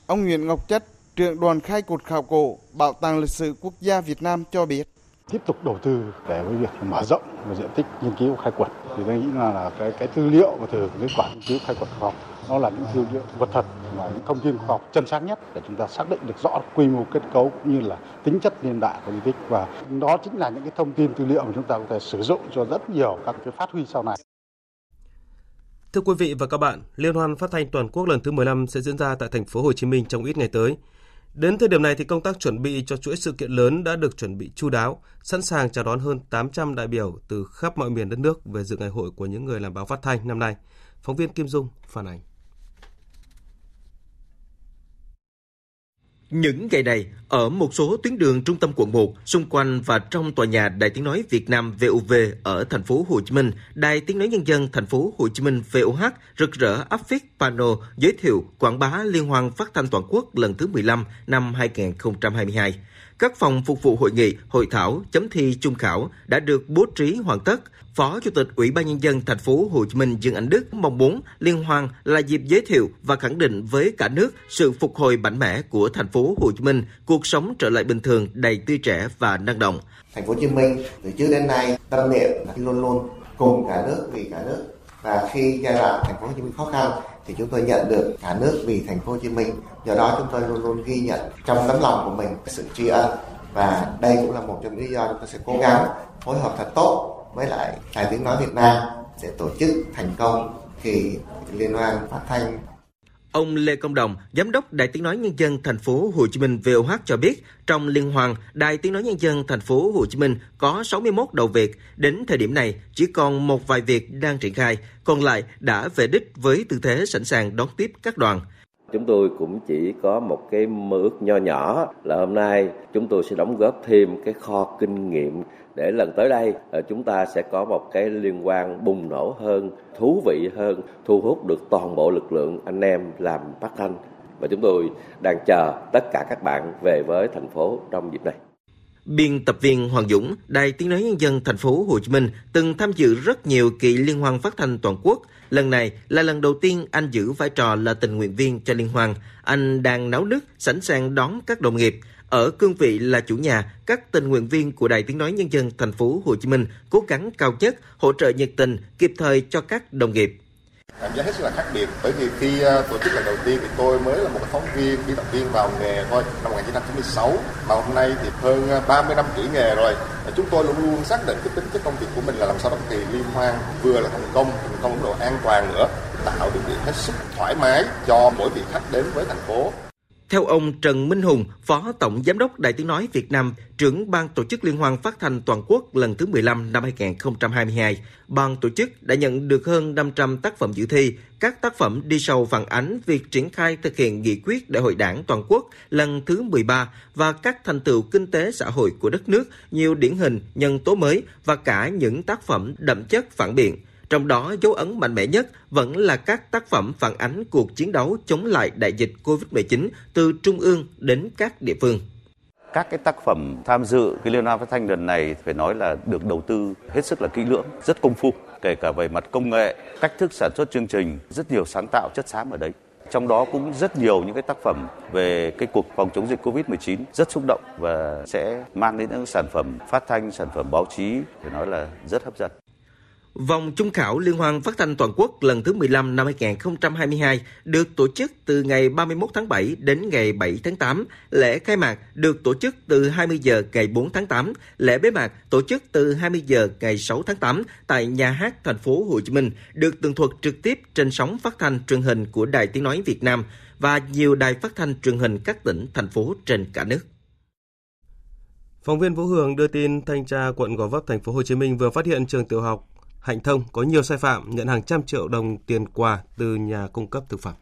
Ông Nguyễn Ngọc Chất, trưởng đoàn khai quật khảo cổ Bảo tàng lịch sử quốc gia Việt Nam cho biết tiếp tục đầu tư để với việc mở rộng và diện tích nghiên cứu khai quật thì tôi nghĩ là, là cái cái tư liệu và từ kết quả nghiên cứu khai quật khoa học nó là những tư liệu vật thật và những thông tin khoa học chân xác nhất để chúng ta xác định được rõ quy mô kết cấu cũng như là tính chất niên đại của di tích và đó chính là những cái thông tin tư liệu mà chúng ta có thể sử dụng cho rất nhiều các cái phát huy sau này. Thưa quý vị và các bạn, Liên hoan phát thanh toàn quốc lần thứ 15 sẽ diễn ra tại thành phố Hồ Chí Minh trong ít ngày tới. Đến thời điểm này thì công tác chuẩn bị cho chuỗi sự kiện lớn đã được chuẩn bị chu đáo, sẵn sàng chào đón hơn 800 đại biểu từ khắp mọi miền đất nước về dự ngày hội của những người làm báo phát thanh năm nay. Phóng viên Kim Dung phản ánh. Những ngày này, ở một số tuyến đường trung tâm quận 1, xung quanh và trong tòa nhà Đài Tiếng nói Việt Nam VUV ở thành phố Hồ Chí Minh, Đài Tiếng nói Nhân dân thành phố Hồ Chí Minh VOH rực rỡ áp phích pano giới thiệu quảng bá liên hoan phát thanh toàn quốc lần thứ 15 năm 2022. Các phòng phục vụ hội nghị, hội thảo, chấm thi trung khảo đã được bố trí hoàn tất. Phó Chủ tịch Ủy ban nhân dân thành phố Hồ Chí Minh Dương Anh Đức mong muốn liên hoan là dịp giới thiệu và khẳng định với cả nước sự phục hồi mạnh mẽ của thành phố Hồ Chí Minh, cuộc sống trở lại bình thường đầy tươi trẻ và năng động. Thành phố Hồ Chí Minh từ trước đến nay tâm niệm là luôn luôn cùng cả nước vì cả nước và khi giai đoạn thành phố Hồ Chí Minh khó khăn, thì chúng tôi nhận được cả nước vì thành phố Hồ Chí Minh. Do đó chúng tôi luôn luôn ghi nhận trong tấm lòng của mình sự tri ân và đây cũng là một trong những lý do chúng tôi sẽ cố gắng phối hợp thật tốt với lại Đài Tiếng Nói Việt Nam để tổ chức thành công kỳ liên hoan phát thanh Ông Lê Công Đồng, giám đốc Đài Tiếng nói Nhân dân thành phố Hồ Chí Minh VOH cho biết, trong liên hoàn Đài Tiếng nói Nhân dân thành phố Hồ Chí Minh có 61 đầu việc, đến thời điểm này chỉ còn một vài việc đang triển khai, còn lại đã về đích với tư thế sẵn sàng đón tiếp các đoàn. Chúng tôi cũng chỉ có một cái mơ ước nho nhỏ là hôm nay chúng tôi sẽ đóng góp thêm cái kho kinh nghiệm để lần tới đây ờ, chúng ta sẽ có một cái liên quan bùng nổ hơn, thú vị hơn, thu hút được toàn bộ lực lượng anh em làm phát thanh và chúng tôi đang chờ tất cả các bạn về với thành phố trong dịp này. Biên tập viên Hoàng Dũng, Đài Tiếng nói nhân dân thành phố Hồ Chí Minh từng tham dự rất nhiều kỳ liên hoan phát thanh toàn quốc. Lần này là lần đầu tiên anh giữ vai trò là tình nguyện viên cho liên hoan. Anh đang nấu nước, sẵn sàng đón các đồng nghiệp. Ở cương vị là chủ nhà, các tình nguyện viên của Đài Tiếng nói nhân dân thành phố Hồ Chí Minh cố gắng cao nhất, hỗ trợ nhiệt tình, kịp thời cho các đồng nghiệp. Cảm giác hết sức là khác biệt bởi vì khi ờ, tổ chức lần đầu tiên thì tôi mới là một phóng viên, biên tập viên vào nghề thôi năm 1996 mà hôm nay thì hơn ờ, 30 năm kỹ nghề rồi. Chúng tôi luôn luôn xác định cái tính chất công việc của mình là làm sao đó thì liên hoan vừa là thành công, thành công mức độ an toàn nữa, tạo điều kiện hết sức thoải mái cho mỗi vị khách đến với thành phố. Theo ông Trần Minh Hùng, Phó Tổng Giám đốc Đài Tiếng Nói Việt Nam, trưởng ban tổ chức Liên hoan phát thanh toàn quốc lần thứ 15 năm 2022, ban tổ chức đã nhận được hơn 500 tác phẩm dự thi. Các tác phẩm đi sâu phản ánh việc triển khai thực hiện nghị quyết Đại hội Đảng toàn quốc lần thứ 13 và các thành tựu kinh tế xã hội của đất nước, nhiều điển hình, nhân tố mới và cả những tác phẩm đậm chất phản biện – trong đó dấu ấn mạnh mẽ nhất vẫn là các tác phẩm phản ánh cuộc chiến đấu chống lại đại dịch Covid-19 từ trung ương đến các địa phương. Các cái tác phẩm tham dự cái liên hoan phát thanh lần này phải nói là được đầu tư hết sức là kỹ lưỡng, rất công phu, kể cả về mặt công nghệ, cách thức sản xuất chương trình, rất nhiều sáng tạo chất xám ở đấy. Trong đó cũng rất nhiều những cái tác phẩm về cái cuộc phòng chống dịch Covid-19 rất xúc động và sẽ mang đến những sản phẩm phát thanh, sản phẩm báo chí phải nói là rất hấp dẫn. Vòng trung khảo Liên hoan phát thanh toàn quốc lần thứ 15 năm 2022 được tổ chức từ ngày 31 tháng 7 đến ngày 7 tháng 8. Lễ khai mạc được tổ chức từ 20 giờ ngày 4 tháng 8. Lễ bế mạc tổ chức từ 20 giờ ngày 6 tháng 8 tại nhà hát thành phố Hồ Chí Minh, được tường thuật trực tiếp trên sóng phát thanh truyền hình của Đài Tiếng nói Việt Nam và nhiều đài phát thanh truyền hình các tỉnh thành phố trên cả nước. Phóng viên Vũ Hường đưa tin thanh tra quận Gò Vấp thành phố Hồ Chí Minh vừa phát hiện trường tiểu học Hạnh Thông có nhiều sai phạm nhận hàng trăm triệu đồng tiền quà từ nhà cung cấp thực phẩm.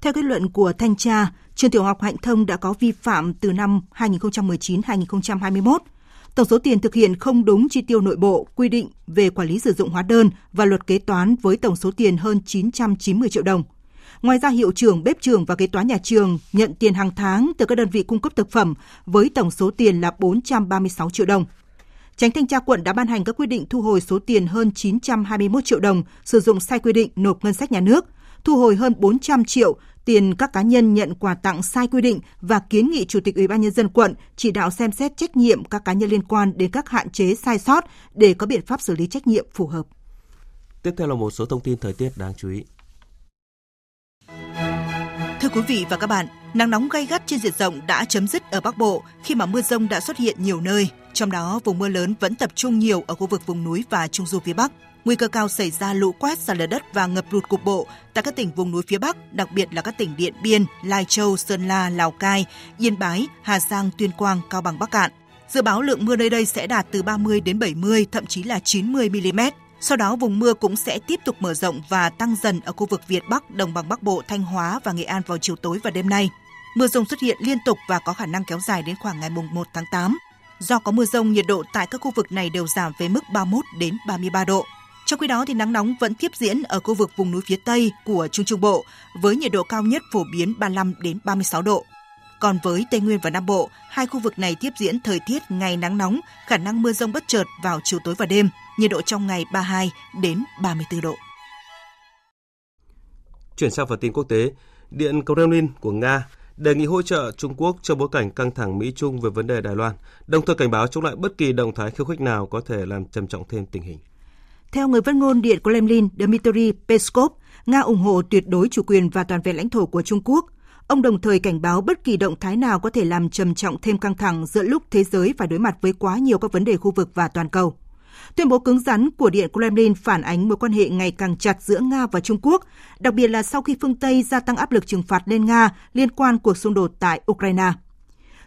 Theo kết luận của thanh tra, trường tiểu học Hạnh Thông đã có vi phạm từ năm 2019-2021. Tổng số tiền thực hiện không đúng chi tiêu nội bộ, quy định về quản lý sử dụng hóa đơn và luật kế toán với tổng số tiền hơn 990 triệu đồng. Ngoài ra, hiệu trưởng, bếp trưởng và kế toán nhà trường nhận tiền hàng tháng từ các đơn vị cung cấp thực phẩm với tổng số tiền là 436 triệu đồng. Tránh thanh tra quận đã ban hành các quy định thu hồi số tiền hơn 921 triệu đồng sử dụng sai quy định nộp ngân sách nhà nước, thu hồi hơn 400 triệu tiền các cá nhân nhận quà tặng sai quy định và kiến nghị Chủ tịch Ủy ban nhân dân quận chỉ đạo xem xét trách nhiệm các cá nhân liên quan đến các hạn chế sai sót để có biện pháp xử lý trách nhiệm phù hợp. Tiếp theo là một số thông tin thời tiết đáng chú ý. Thưa quý vị và các bạn, nắng nóng gay gắt trên diện rộng đã chấm dứt ở Bắc Bộ khi mà mưa rông đã xuất hiện nhiều nơi. Trong đó, vùng mưa lớn vẫn tập trung nhiều ở khu vực vùng núi và trung du phía Bắc. Nguy cơ cao xảy ra lũ quét, sạt lở đất và ngập lụt cục bộ tại các tỉnh vùng núi phía Bắc, đặc biệt là các tỉnh Điện Biên, Lai Châu, Sơn La, Lào Cai, Yên Bái, Hà Giang, Tuyên Quang, Cao Bằng, Bắc Cạn. Dự báo lượng mưa nơi đây sẽ đạt từ 30 đến 70, thậm chí là 90 mm. Sau đó vùng mưa cũng sẽ tiếp tục mở rộng và tăng dần ở khu vực Việt Bắc, Đồng bằng Bắc Bộ, Thanh Hóa và Nghệ An vào chiều tối và đêm nay. Mưa rông xuất hiện liên tục và có khả năng kéo dài đến khoảng ngày mùng 1 tháng 8. Do có mưa rông, nhiệt độ tại các khu vực này đều giảm về mức 31 đến 33 độ. Trong khi đó thì nắng nóng vẫn tiếp diễn ở khu vực vùng núi phía Tây của Trung Trung Bộ với nhiệt độ cao nhất phổ biến 35 đến 36 độ. Còn với Tây Nguyên và Nam Bộ, hai khu vực này tiếp diễn thời tiết ngày nắng nóng, khả năng mưa rông bất chợt vào chiều tối và đêm, nhiệt độ trong ngày 32 đến 34 độ. Chuyển sang phần tin quốc tế, Điện Kremlin của Nga đề nghị hỗ trợ Trung Quốc trong bối cảnh căng thẳng Mỹ-Trung về vấn đề Đài Loan, đồng thời cảnh báo chống lại bất kỳ động thái khiêu khích nào có thể làm trầm trọng thêm tình hình. Theo người phát ngôn Điện Kremlin Dmitry Peskov, Nga ủng hộ tuyệt đối chủ quyền và toàn vẹn lãnh thổ của Trung Quốc. Ông đồng thời cảnh báo bất kỳ động thái nào có thể làm trầm trọng thêm căng thẳng giữa lúc thế giới phải đối mặt với quá nhiều các vấn đề khu vực và toàn cầu. Tuyên bố cứng rắn của Điện Kremlin phản ánh mối quan hệ ngày càng chặt giữa Nga và Trung Quốc, đặc biệt là sau khi phương Tây gia tăng áp lực trừng phạt lên Nga liên quan cuộc xung đột tại Ukraine.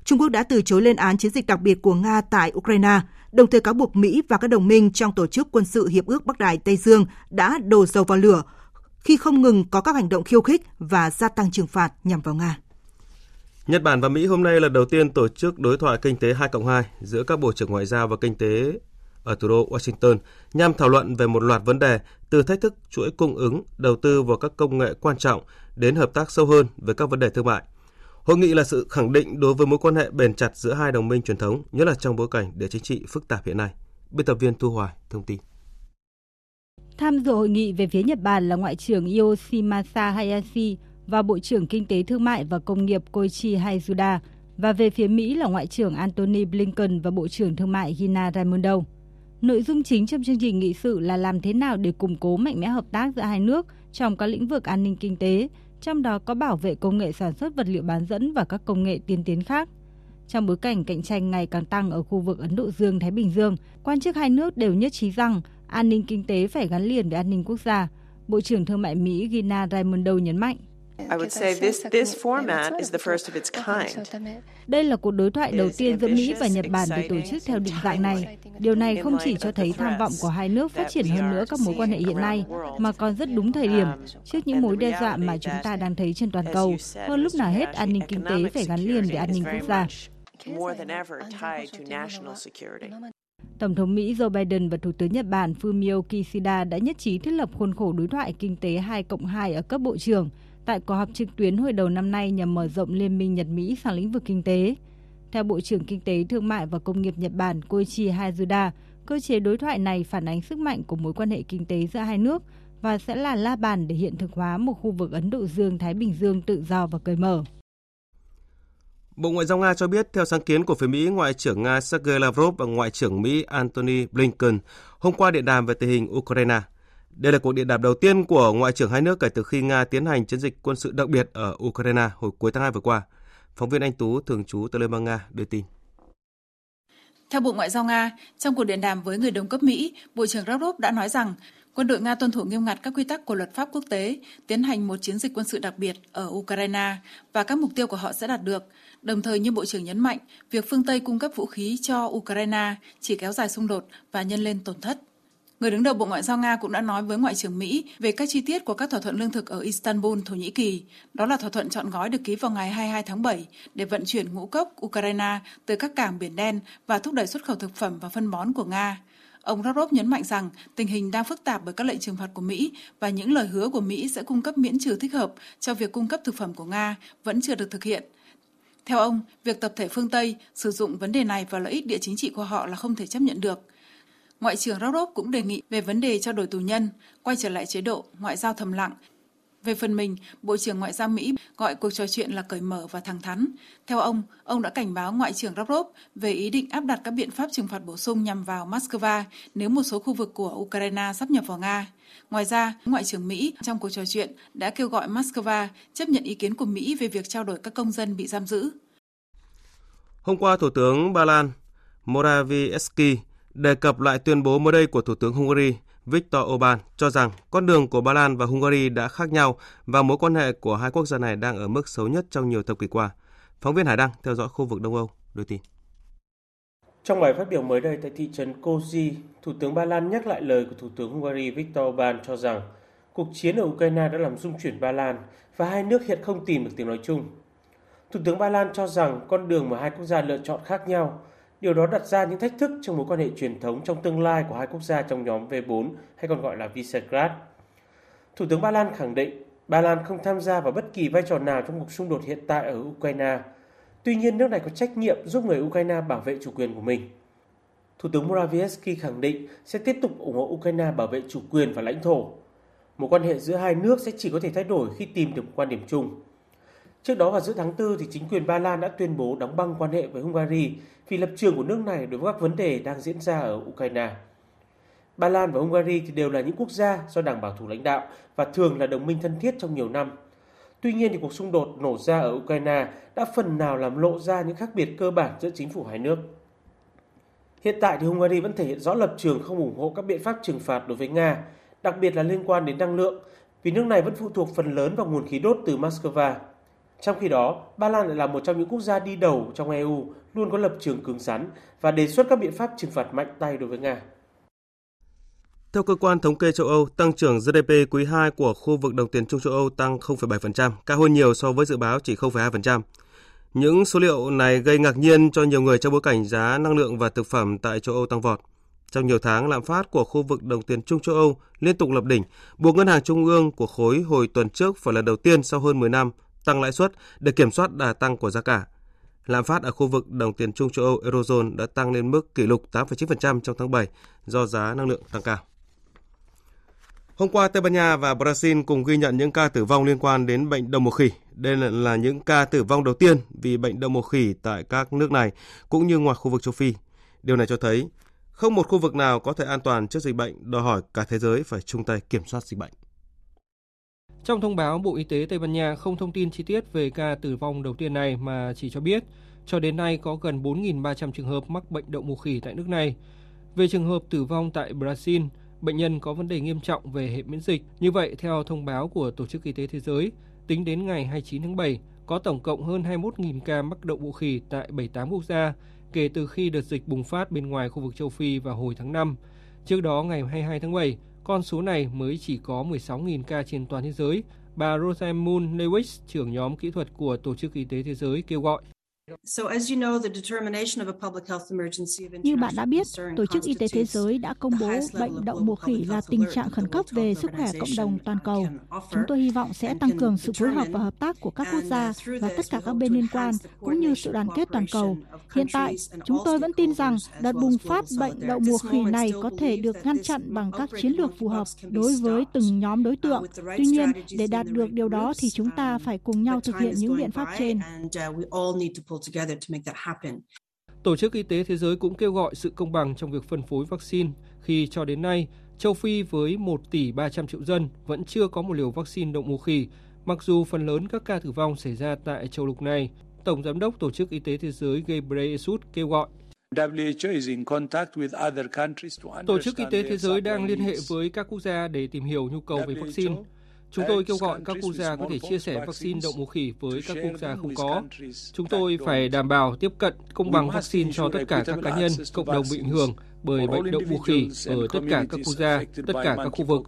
Trung Quốc đã từ chối lên án chiến dịch đặc biệt của Nga tại Ukraine, đồng thời cáo buộc Mỹ và các đồng minh trong tổ chức quân sự Hiệp ước Bắc Đại Tây Dương đã đổ dầu vào lửa khi không ngừng có các hành động khiêu khích và gia tăng trừng phạt nhằm vào Nga. Nhật Bản và Mỹ hôm nay là đầu tiên tổ chức đối thoại kinh tế 2 cộng 2 giữa các bộ trưởng ngoại giao và kinh tế ở thủ đô Washington nhằm thảo luận về một loạt vấn đề từ thách thức chuỗi cung ứng, đầu tư vào các công nghệ quan trọng đến hợp tác sâu hơn về các vấn đề thương mại. Hội nghị là sự khẳng định đối với mối quan hệ bền chặt giữa hai đồng minh truyền thống, nhất là trong bối cảnh địa chính trị phức tạp hiện nay. Biên tập viên Thu Hoài thông tin. Tham dự hội nghị về phía Nhật Bản là Ngoại trưởng Yoshimasa Hayashi và Bộ trưởng Kinh tế Thương mại và Công nghiệp Koichi Haizuda, và về phía Mỹ là Ngoại trưởng Antony Blinken và Bộ trưởng Thương mại Gina Raimondo. Nội dung chính trong chương trình nghị sự là làm thế nào để củng cố mạnh mẽ hợp tác giữa hai nước trong các lĩnh vực an ninh kinh tế, trong đó có bảo vệ công nghệ sản xuất vật liệu bán dẫn và các công nghệ tiên tiến khác. Trong bối cảnh cạnh tranh ngày càng tăng ở khu vực Ấn Độ Dương-Thái Bình Dương, quan chức hai nước đều nhất trí rằng an ninh kinh tế phải gắn liền với an ninh quốc gia. Bộ trưởng Thương mại Mỹ Gina Raimondo nhấn mạnh. Đây là cuộc đối thoại đầu tiên giữa Mỹ và Nhật Bản được tổ chức theo định dạng này. Điều này không chỉ cho thấy tham vọng của hai nước phát triển hơn nữa các mối quan hệ hiện nay, mà còn rất đúng thời điểm trước những mối đe dọa mà chúng ta đang thấy trên toàn cầu. Hơn lúc nào hết, an ninh kinh tế phải gắn liền với an ninh quốc gia. Tổng thống Mỹ Joe Biden và Thủ tướng Nhật Bản Fumio Kishida đã nhất trí thiết lập khuôn khổ đối thoại kinh tế 2 cộng 2 ở cấp bộ trưởng tại cuộc họp trực tuyến hồi đầu năm nay nhằm mở rộng liên minh Nhật-Mỹ sang lĩnh vực kinh tế. Theo Bộ trưởng Kinh tế, Thương mại và Công nghiệp Nhật Bản Koichi Hazuda, cơ chế đối thoại này phản ánh sức mạnh của mối quan hệ kinh tế giữa hai nước và sẽ là la bàn để hiện thực hóa một khu vực Ấn Độ Dương-Thái Bình Dương tự do và cởi mở. Bộ Ngoại giao Nga cho biết, theo sáng kiến của phía Mỹ, Ngoại trưởng Nga Sergei Lavrov và Ngoại trưởng Mỹ Antony Blinken hôm qua điện đàm về tình hình Ukraine. Đây là cuộc điện đàm đầu tiên của Ngoại trưởng hai nước kể từ khi Nga tiến hành chiến dịch quân sự đặc biệt ở Ukraine hồi cuối tháng 2 vừa qua. Phóng viên Anh Tú, thường trú tại Liên bang Nga, đưa tin. Theo Bộ Ngoại giao Nga, trong cuộc điện đàm với người đồng cấp Mỹ, Bộ trưởng Lavrov đã nói rằng quân đội Nga tuân thủ nghiêm ngặt các quy tắc của luật pháp quốc tế, tiến hành một chiến dịch quân sự đặc biệt ở Ukraine và các mục tiêu của họ sẽ đạt được. Đồng thời như Bộ trưởng nhấn mạnh, việc phương Tây cung cấp vũ khí cho Ukraine chỉ kéo dài xung đột và nhân lên tổn thất. Người đứng đầu Bộ Ngoại giao Nga cũng đã nói với Ngoại trưởng Mỹ về các chi tiết của các thỏa thuận lương thực ở Istanbul, Thổ Nhĩ Kỳ. Đó là thỏa thuận chọn gói được ký vào ngày 22 tháng 7 để vận chuyển ngũ cốc Ukraine từ các cảng Biển Đen và thúc đẩy xuất khẩu thực phẩm và phân bón của Nga. Ông Lavrov nhấn mạnh rằng tình hình đang phức tạp bởi các lệnh trừng phạt của Mỹ và những lời hứa của Mỹ sẽ cung cấp miễn trừ thích hợp cho việc cung cấp thực phẩm của Nga vẫn chưa được thực hiện. Theo ông, việc tập thể phương Tây sử dụng vấn đề này vào lợi ích địa chính trị của họ là không thể chấp nhận được. Ngoại trưởng Lavrov cũng đề nghị về vấn đề trao đổi tù nhân, quay trở lại chế độ ngoại giao thầm lặng. Về phần mình, Bộ trưởng Ngoại giao Mỹ gọi cuộc trò chuyện là cởi mở và thẳng thắn. Theo ông, ông đã cảnh báo Ngoại trưởng Lavrov về ý định áp đặt các biện pháp trừng phạt bổ sung nhằm vào Moscow nếu một số khu vực của Ukraine sắp nhập vào Nga. Ngoài ra, Ngoại trưởng Mỹ trong cuộc trò chuyện đã kêu gọi Moscow chấp nhận ý kiến của Mỹ về việc trao đổi các công dân bị giam giữ. Hôm qua, Thủ tướng Ba Lan Morawiecki đề cập lại tuyên bố mới đây của Thủ tướng Hungary Viktor Orbán cho rằng con đường của Ba Lan và Hungary đã khác nhau và mối quan hệ của hai quốc gia này đang ở mức xấu nhất trong nhiều thập kỷ qua. Phóng viên Hải Đăng theo dõi khu vực Đông Âu đưa tin. Trong bài phát biểu mới đây tại thị trấn Kozy, Thủ tướng Ba Lan nhắc lại lời của Thủ tướng Hungary Viktor Orbán cho rằng cuộc chiến ở Ukraine đã làm rung chuyển Ba Lan và hai nước hiện không tìm được tiếng nói chung. Thủ tướng Ba Lan cho rằng con đường mà hai quốc gia lựa chọn khác nhau. Điều đó đặt ra những thách thức trong mối quan hệ truyền thống trong tương lai của hai quốc gia trong nhóm V4 hay còn gọi là Visegrad. Thủ tướng Ba Lan khẳng định Ba Lan không tham gia vào bất kỳ vai trò nào trong cuộc xung đột hiện tại ở Ukraine. Tuy nhiên, nước này có trách nhiệm giúp người Ukraine bảo vệ chủ quyền của mình. Thủ tướng Morawiecki khẳng định sẽ tiếp tục ủng hộ Ukraine bảo vệ chủ quyền và lãnh thổ. Một quan hệ giữa hai nước sẽ chỉ có thể thay đổi khi tìm được một quan điểm chung. Trước đó vào giữa tháng 4 thì chính quyền Ba Lan đã tuyên bố đóng băng quan hệ với Hungary vì lập trường của nước này đối với các vấn đề đang diễn ra ở Ukraine. Ba Lan và Hungary thì đều là những quốc gia do Đảng Bảo thủ lãnh đạo và thường là đồng minh thân thiết trong nhiều năm. Tuy nhiên thì cuộc xung đột nổ ra ở Ukraine đã phần nào làm lộ ra những khác biệt cơ bản giữa chính phủ hai nước. Hiện tại thì Hungary vẫn thể hiện rõ lập trường không ủng hộ các biện pháp trừng phạt đối với Nga, đặc biệt là liên quan đến năng lượng, vì nước này vẫn phụ thuộc phần lớn vào nguồn khí đốt từ Moscow. Trong khi đó, Ba Lan lại là một trong những quốc gia đi đầu trong EU, luôn có lập trường cứng rắn và đề xuất các biện pháp trừng phạt mạnh tay đối với Nga. Theo cơ quan thống kê châu Âu, tăng trưởng GDP quý 2 của khu vực đồng tiền chung châu Âu tăng 0,7%, cao hơn nhiều so với dự báo chỉ 0,2%. Những số liệu này gây ngạc nhiên cho nhiều người trong bối cảnh giá năng lượng và thực phẩm tại châu Âu tăng vọt. Trong nhiều tháng, lạm phát của khu vực đồng tiền chung châu Âu liên tục lập đỉnh, buộc ngân hàng trung ương của khối hồi tuần trước phải lần đầu tiên sau hơn 10 năm tăng lãi suất để kiểm soát đà tăng của giá cả. Lạm phát ở khu vực đồng tiền chung châu Âu Eurozone đã tăng lên mức kỷ lục 8,9% trong tháng 7 do giá năng lượng tăng cao. Hôm qua, Tây Ban Nha và Brazil cùng ghi nhận những ca tử vong liên quan đến bệnh đậu mùa khỉ. Đây là những ca tử vong đầu tiên vì bệnh đậu mùa khỉ tại các nước này cũng như ngoài khu vực châu Phi. Điều này cho thấy không một khu vực nào có thể an toàn trước dịch bệnh, đòi hỏi cả thế giới phải chung tay kiểm soát dịch bệnh. Trong thông báo, Bộ Y tế Tây Ban Nha không thông tin chi tiết về ca tử vong đầu tiên này mà chỉ cho biết cho đến nay có gần 4.300 trường hợp mắc bệnh đậu mùa khỉ tại nước này. Về trường hợp tử vong tại Brazil, bệnh nhân có vấn đề nghiêm trọng về hệ miễn dịch. Như vậy, theo thông báo của Tổ chức Y tế Thế giới, tính đến ngày 29 tháng 7, có tổng cộng hơn 21.000 ca mắc đậu mùa khỉ tại 78 quốc gia kể từ khi đợt dịch bùng phát bên ngoài khu vực châu Phi vào hồi tháng 5. Trước đó, ngày 22 tháng 7, con số này mới chỉ có 16.000 ca trên toàn thế giới. Bà Rosamund Lewis, trưởng nhóm kỹ thuật của Tổ chức Y tế Thế giới kêu gọi như bạn đã biết, Tổ chức Y tế Thế giới đã công bố bệnh đậu mùa khỉ là tình trạng khẩn cấp về sức khỏe cộng đồng toàn cầu. Chúng tôi hy vọng sẽ tăng cường sự phối hợp và hợp tác của các quốc gia và tất cả các bên liên quan, cũng như sự đoàn kết toàn cầu. Hiện tại, chúng tôi vẫn tin rằng đợt bùng phát bệnh đậu mùa khỉ này có thể được ngăn chặn bằng các chiến lược phù hợp đối với từng nhóm đối tượng. Tuy nhiên, để đạt được điều đó thì chúng ta phải cùng nhau thực hiện những biện pháp trên. Tổ chức Y tế Thế giới cũng kêu gọi sự công bằng trong việc phân phối vaccine khi cho đến nay, châu Phi với 1 tỷ 300 triệu dân vẫn chưa có một liều vaccine đậu mùa khỉ, mặc dù phần lớn các ca tử vong xảy ra tại châu lục này. Tổng Giám đốc Tổ chức Y tế Thế giới Ghebreyesus kêu gọi Tổ chức Y tế Thế giới đang liên hệ với các quốc gia để tìm hiểu nhu cầu về vaccine. Chúng tôi kêu gọi các quốc gia có thể chia sẻ vaccine đậu mùa khỉ với các quốc gia không có. Chúng tôi phải đảm bảo tiếp cận công bằng vaccine cho tất cả các cá nhân, cộng đồng bị ảnh hưởng bởi bệnh đậu mùa khỉ ở tất cả các quốc gia, tất cả các khu vực.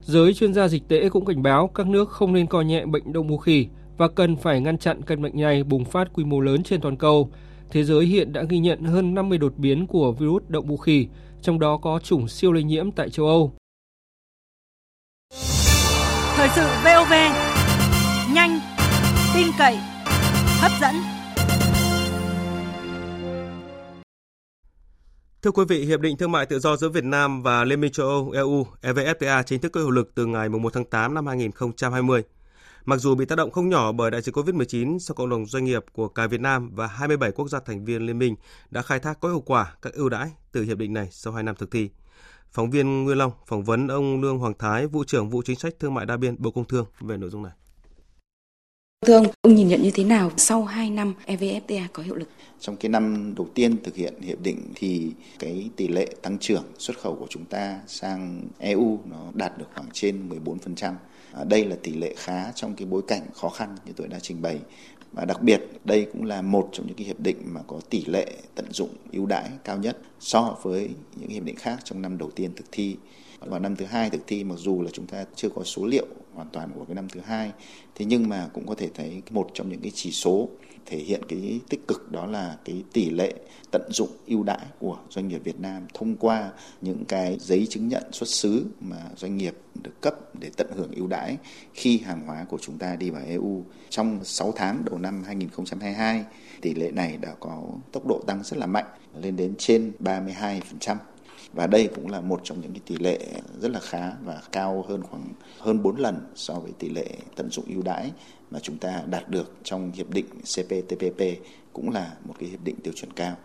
Giới chuyên gia dịch tễ cũng cảnh báo các nước không nên coi nhẹ bệnh đậu mùa khỉ và cần phải ngăn chặn căn bệnh này bùng phát quy mô lớn trên toàn cầu. Thế giới hiện đã ghi nhận hơn 50 đột biến của virus đậu mùa khỉ, trong đó có chủng siêu lây nhiễm tại châu Âu. Thời sự VOV, nhanh, tin cậy, hấp dẫn. Thưa quý vị, Hiệp định Thương mại Tự do giữa Việt Nam và Liên minh châu Âu EU EVFTA chính thức có hiệu lực từ ngày 1 tháng 8 năm 2020. Mặc dù bị tác động không nhỏ bởi đại dịch COVID-19, song cộng đồng doanh nghiệp của cả Việt Nam và 27 quốc gia thành viên liên minh đã khai thác có hiệu quả các ưu đãi từ hiệp định này sau 2 năm thực thi. Phóng viên Nguyên Long phỏng vấn ông Lương Hoàng Thái, vụ trưởng vụ chính sách thương mại đa biên Bộ Công Thương về nội dung này. Thưa ông, ông nhìn nhận như thế nào sau 2 năm EVFTA có hiệu lực? Trong cái năm đầu tiên thực hiện hiệp định thì cái tỷ lệ tăng trưởng xuất khẩu của chúng ta sang EU nó đạt được khoảng trên 14%. À, đây là tỷ lệ khá trong cái bối cảnh khó khăn như tôi đã trình bày. Và đặc biệt, đây cũng là một trong những cái hiệp định mà có tỷ lệ tận dụng ưu đãi cao nhất so với những hiệp định khác trong năm đầu tiên thực thi. Vào năm thứ hai thực thi, mặc dù là chúng ta chưa có số liệu hoàn toàn của cái năm thứ hai, thế nhưng mà cũng có thể thấy một trong những cái chỉ số thể hiện cái tích cực đó là cái tỷ lệ tận dụng ưu đãi của doanh nghiệp Việt Nam thông qua những cái giấy chứng nhận xuất xứ mà doanh nghiệp được cấp để tận hưởng ưu đãi khi hàng hóa của chúng ta đi vào EU. Trong 6 tháng đầu năm 2022, tỷ lệ này đã có tốc độ tăng rất là mạnh, lên đến trên 32% và đây cũng là một trong những cái tỷ lệ rất là khá và cao hơn khoảng, hơn 4 lần so với tỷ lệ tận dụng ưu đãi mà chúng ta đạt được trong hiệp định CPTPP cũng là một cái hiệp định tiêu chuẩn cao.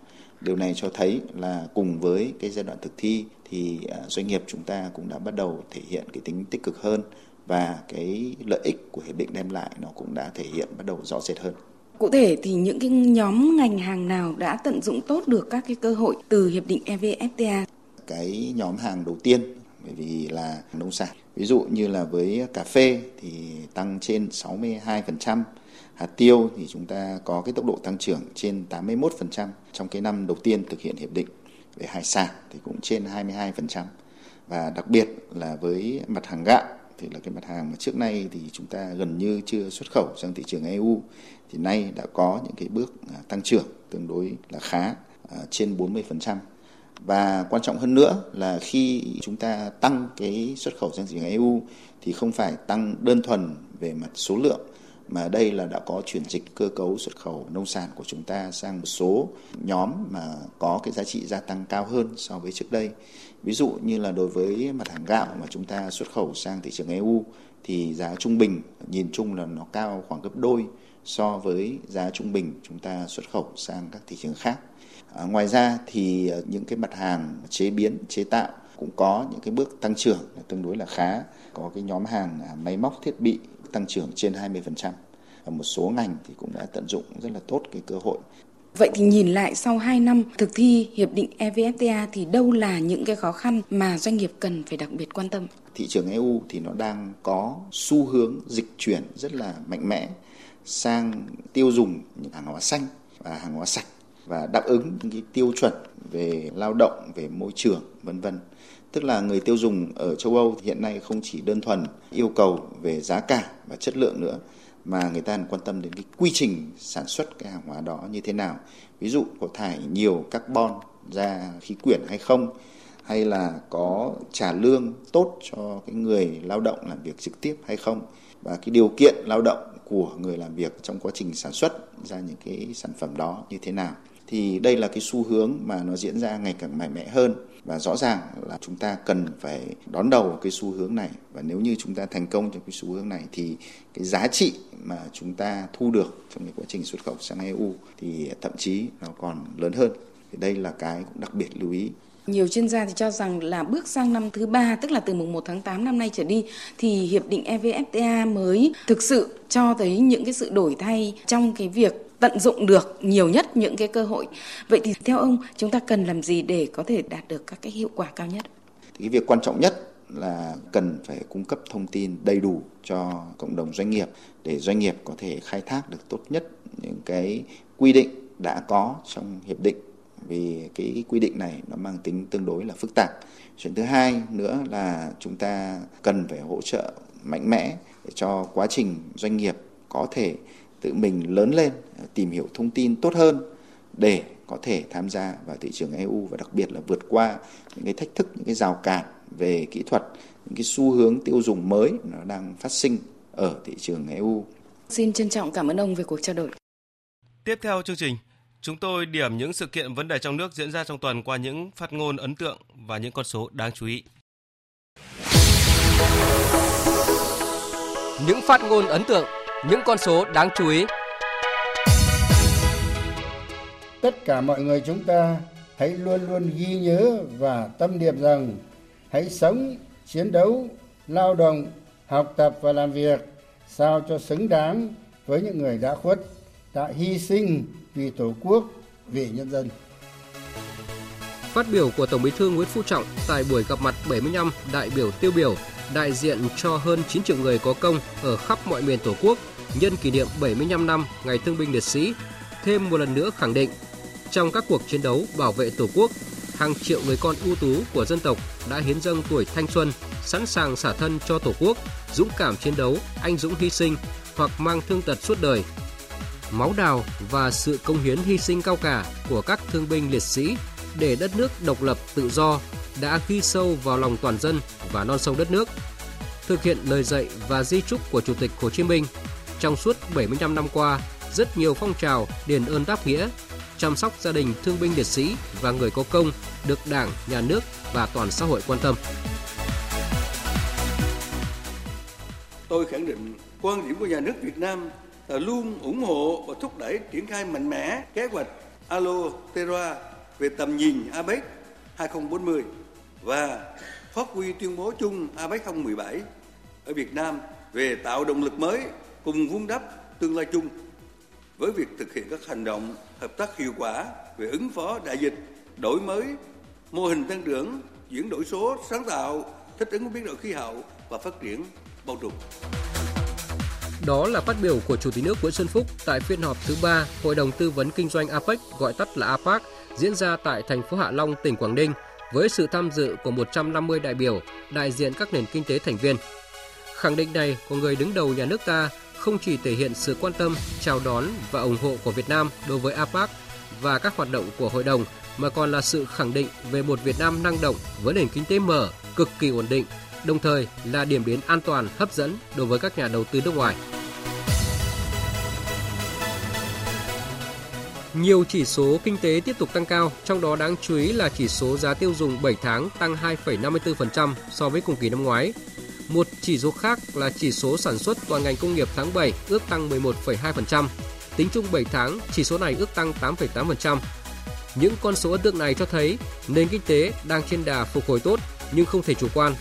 Điều này cho thấy là cùng với cái giai đoạn thực thi thì à, doanh nghiệp chúng ta cũng đã bắt đầu thể hiện cái tính tích cực hơn và cái lợi ích của hiệp định đem lại nó cũng đã thể hiện bắt đầu rõ rệt hơn. Cụ thể thì những cái nhóm ngành hàng nào đã tận dụng tốt được các cái cơ hội từ hiệp định EVFTA? Cái nhóm hàng đầu tiên bởi vì là nông sản. Ví dụ như là với cà phê thì tăng trên 62%, hạt tiêu thì chúng ta có cái tốc độ tăng trưởng trên 81% trong cái năm đầu tiên thực hiện hiệp định. Về hải sản thì cũng trên 22%. Và đặc biệt là với mặt hàng gạo thì là cái mặt hàng mà trước nay thì chúng ta gần như chưa xuất khẩu sang thị trường EU thì nay đã có những cái bước à, tăng trưởng tương đối là khá à, trên 40% và quan trọng hơn nữa là khi chúng ta tăng cái xuất khẩu sang thị trường EU thì không phải tăng đơn thuần về mặt số lượng, mà đây là đã có chuyển dịch cơ cấu xuất khẩu nông sản của chúng ta sang một số nhóm mà có cái giá trị gia tăng cao hơn so với trước đây. Ví dụ như là đối với mặt hàng gạo mà chúng ta xuất khẩu sang thị trường EU thì giá trung bình nhìn chung là nó cao khoảng gấp đôi so với giá trung bình chúng ta xuất khẩu sang các thị trường khác. À, ngoài ra thì à, những cái mặt hàng chế biến, chế tạo cũng có những cái bước tăng trưởng tương đối là khá. Có cái nhóm hàng à, máy móc thiết bị tăng trưởng trên 20%. Và một số ngành thì cũng đã tận dụng rất là tốt cái cơ hội Vậy thì nhìn lại sau 2 năm thực thi hiệp định EVFTA thì đâu là những cái khó khăn mà doanh nghiệp cần phải đặc biệt quan tâm? Thị trường EU thì nó đang có xu hướng dịch chuyển rất là mạnh mẽ sang tiêu dùng những hàng hóa xanh và hàng hóa sạch và đáp ứng những cái tiêu chuẩn về lao động, về môi trường, vân vân. Tức là người tiêu dùng ở châu Âu hiện nay không chỉ đơn thuần yêu cầu về giá cả và chất lượng nữa mà người ta quan tâm đến cái quy trình sản xuất cái hàng hóa đó như thế nào. Ví dụ có thải nhiều carbon ra khí quyển hay không hay là có trả lương tốt cho cái người lao động làm việc trực tiếp hay không và cái điều kiện lao động của người làm việc trong quá trình sản xuất ra những cái sản phẩm đó như thế nào thì đây là cái xu hướng mà nó diễn ra ngày càng mạnh mẽ hơn. Và rõ ràng là chúng ta cần phải đón đầu cái xu hướng này. Và nếu như chúng ta thành công trong cái xu hướng này, thì cái giá trị mà chúng ta thu được trong cái quá trình xuất khẩu sang EU thì thậm chí nó còn lớn hơn. Thì đây là cái cũng đặc biệt lưu ý. Nhiều chuyên gia thì cho rằng là bước sang năm thứ ba, tức là từ mùng 1 tháng 8 năm nay trở đi, thì hiệp định EVFTA mới thực sự cho thấy những cái sự đổi thay trong cái việc tận dụng được nhiều nhất những cái cơ hội. Vậy thì theo ông, chúng ta cần làm gì để có thể đạt được các cái hiệu quả cao nhất? Cái việc quan trọng nhất là cần phải cung cấp thông tin đầy đủ cho cộng đồng doanh nghiệp để doanh nghiệp có thể khai thác được tốt nhất những cái quy định đã có trong hiệp định vì cái quy định này nó mang tính tương đối là phức tạp. Chuyện thứ hai nữa là chúng ta cần phải hỗ trợ mạnh mẽ để cho quá trình doanh nghiệp có thể tự mình lớn lên, tìm hiểu thông tin tốt hơn để có thể tham gia vào thị trường EU và đặc biệt là vượt qua những cái thách thức, những cái rào cản về kỹ thuật, những cái xu hướng tiêu dùng mới nó đang phát sinh ở thị trường EU. Xin trân trọng cảm ơn ông về cuộc trao đổi. Tiếp theo chương trình, chúng tôi điểm những sự kiện vấn đề trong nước diễn ra trong tuần qua những phát ngôn ấn tượng và những con số đáng chú ý. Những phát ngôn ấn tượng những con số đáng chú ý. Tất cả mọi người chúng ta hãy luôn luôn ghi nhớ và tâm niệm rằng hãy sống, chiến đấu, lao động, học tập và làm việc sao cho xứng đáng với những người đã khuất, đã hy sinh vì Tổ quốc, vì nhân dân. Phát biểu của Tổng Bí thư Nguyễn Phú Trọng tại buổi gặp mặt 75 đại biểu tiêu biểu đại diện cho hơn 9 triệu người có công ở khắp mọi miền Tổ quốc nhân kỷ niệm 75 năm Ngày Thương binh Liệt sĩ, thêm một lần nữa khẳng định trong các cuộc chiến đấu bảo vệ Tổ quốc, hàng triệu người con ưu tú của dân tộc đã hiến dâng tuổi thanh xuân, sẵn sàng xả thân cho Tổ quốc, dũng cảm chiến đấu, anh dũng hy sinh hoặc mang thương tật suốt đời. Máu đào và sự công hiến hy sinh cao cả của các thương binh liệt sĩ để đất nước độc lập tự do đã ghi sâu vào lòng toàn dân và non sông đất nước. Thực hiện lời dạy và di trúc của Chủ tịch Hồ Chí Minh, trong suốt 75 năm qua, rất nhiều phong trào đền ơn đáp nghĩa, chăm sóc gia đình thương binh liệt sĩ và người có công được Đảng, Nhà nước và toàn xã hội quan tâm. Tôi khẳng định quan điểm của nhà nước Việt Nam là luôn ủng hộ và thúc đẩy triển khai mạnh mẽ kế hoạch Alo Terra về tầm nhìn APEC 2040 và phát huy tuyên bố chung APEC 2017 ở Việt Nam về tạo động lực mới cùng vun đắp tương lai chung với việc thực hiện các hành động hợp tác hiệu quả về ứng phó đại dịch, đổi mới, mô hình tăng trưởng, chuyển đổi số, sáng tạo, thích ứng với biến đổi khí hậu và phát triển bao trùm. Đó là phát biểu của Chủ tịch nước Nguyễn Xuân Phúc tại phiên họp thứ ba Hội đồng Tư vấn Kinh doanh APEC, gọi tắt là APEC diễn ra tại thành phố Hạ Long, tỉnh Quảng Ninh, với sự tham dự của 150 đại biểu đại diện các nền kinh tế thành viên. Khẳng định này của người đứng đầu nhà nước ta không chỉ thể hiện sự quan tâm, chào đón và ủng hộ của Việt Nam đối với APAC và các hoạt động của hội đồng, mà còn là sự khẳng định về một Việt Nam năng động với nền kinh tế mở, cực kỳ ổn định, đồng thời là điểm đến an toàn, hấp dẫn đối với các nhà đầu tư nước ngoài. Nhiều chỉ số kinh tế tiếp tục tăng cao, trong đó đáng chú ý là chỉ số giá tiêu dùng 7 tháng tăng 2,54% so với cùng kỳ năm ngoái. Một chỉ số khác là chỉ số sản xuất toàn ngành công nghiệp tháng 7 ước tăng 11,2%. Tính chung 7 tháng, chỉ số này ước tăng 8,8%. Những con số ấn tượng này cho thấy nền kinh tế đang trên đà phục hồi tốt nhưng không thể chủ quan.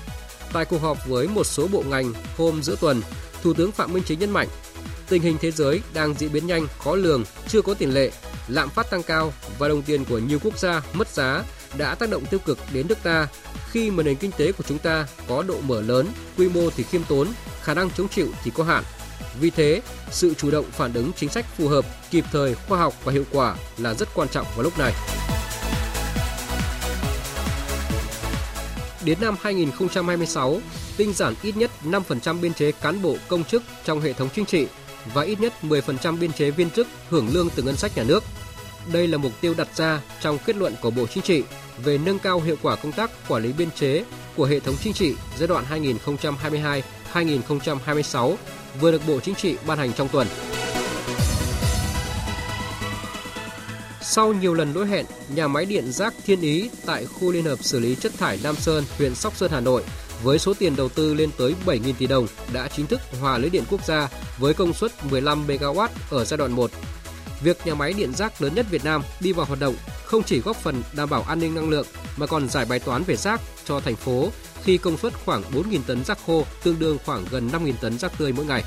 Tại cuộc họp với một số bộ ngành hôm giữa tuần, Thủ tướng Phạm Minh Chính nhấn mạnh tình hình thế giới đang diễn biến nhanh, khó lường, chưa có tiền lệ, lạm phát tăng cao và đồng tiền của nhiều quốc gia mất giá đã tác động tiêu cực đến nước ta khi mà nền kinh tế của chúng ta có độ mở lớn, quy mô thì khiêm tốn, khả năng chống chịu thì có hạn. Vì thế, sự chủ động phản ứng chính sách phù hợp, kịp thời, khoa học và hiệu quả là rất quan trọng vào lúc này. Đến năm 2026, tinh giản ít nhất 5% biên chế cán bộ công chức trong hệ thống chính trị và ít nhất 10% biên chế viên chức hưởng lương từ ngân sách nhà nước. Đây là mục tiêu đặt ra trong kết luận của Bộ Chính trị về nâng cao hiệu quả công tác quản lý biên chế của hệ thống chính trị giai đoạn 2022-2026 vừa được Bộ Chính trị ban hành trong tuần. Sau nhiều lần lỗi hẹn, nhà máy điện rác Thiên Ý tại khu liên hợp xử lý chất thải Nam Sơn, huyện Sóc Sơn, Hà Nội với số tiền đầu tư lên tới 7.000 tỷ đồng đã chính thức hòa lưới điện quốc gia với công suất 15 MW ở giai đoạn 1. Việc nhà máy điện rác lớn nhất Việt Nam đi vào hoạt động không chỉ góp phần đảm bảo an ninh năng lượng mà còn giải bài toán về rác cho thành phố khi công suất khoảng 4.000 tấn rác khô, tương đương khoảng gần 5.000 tấn rác tươi mỗi ngày.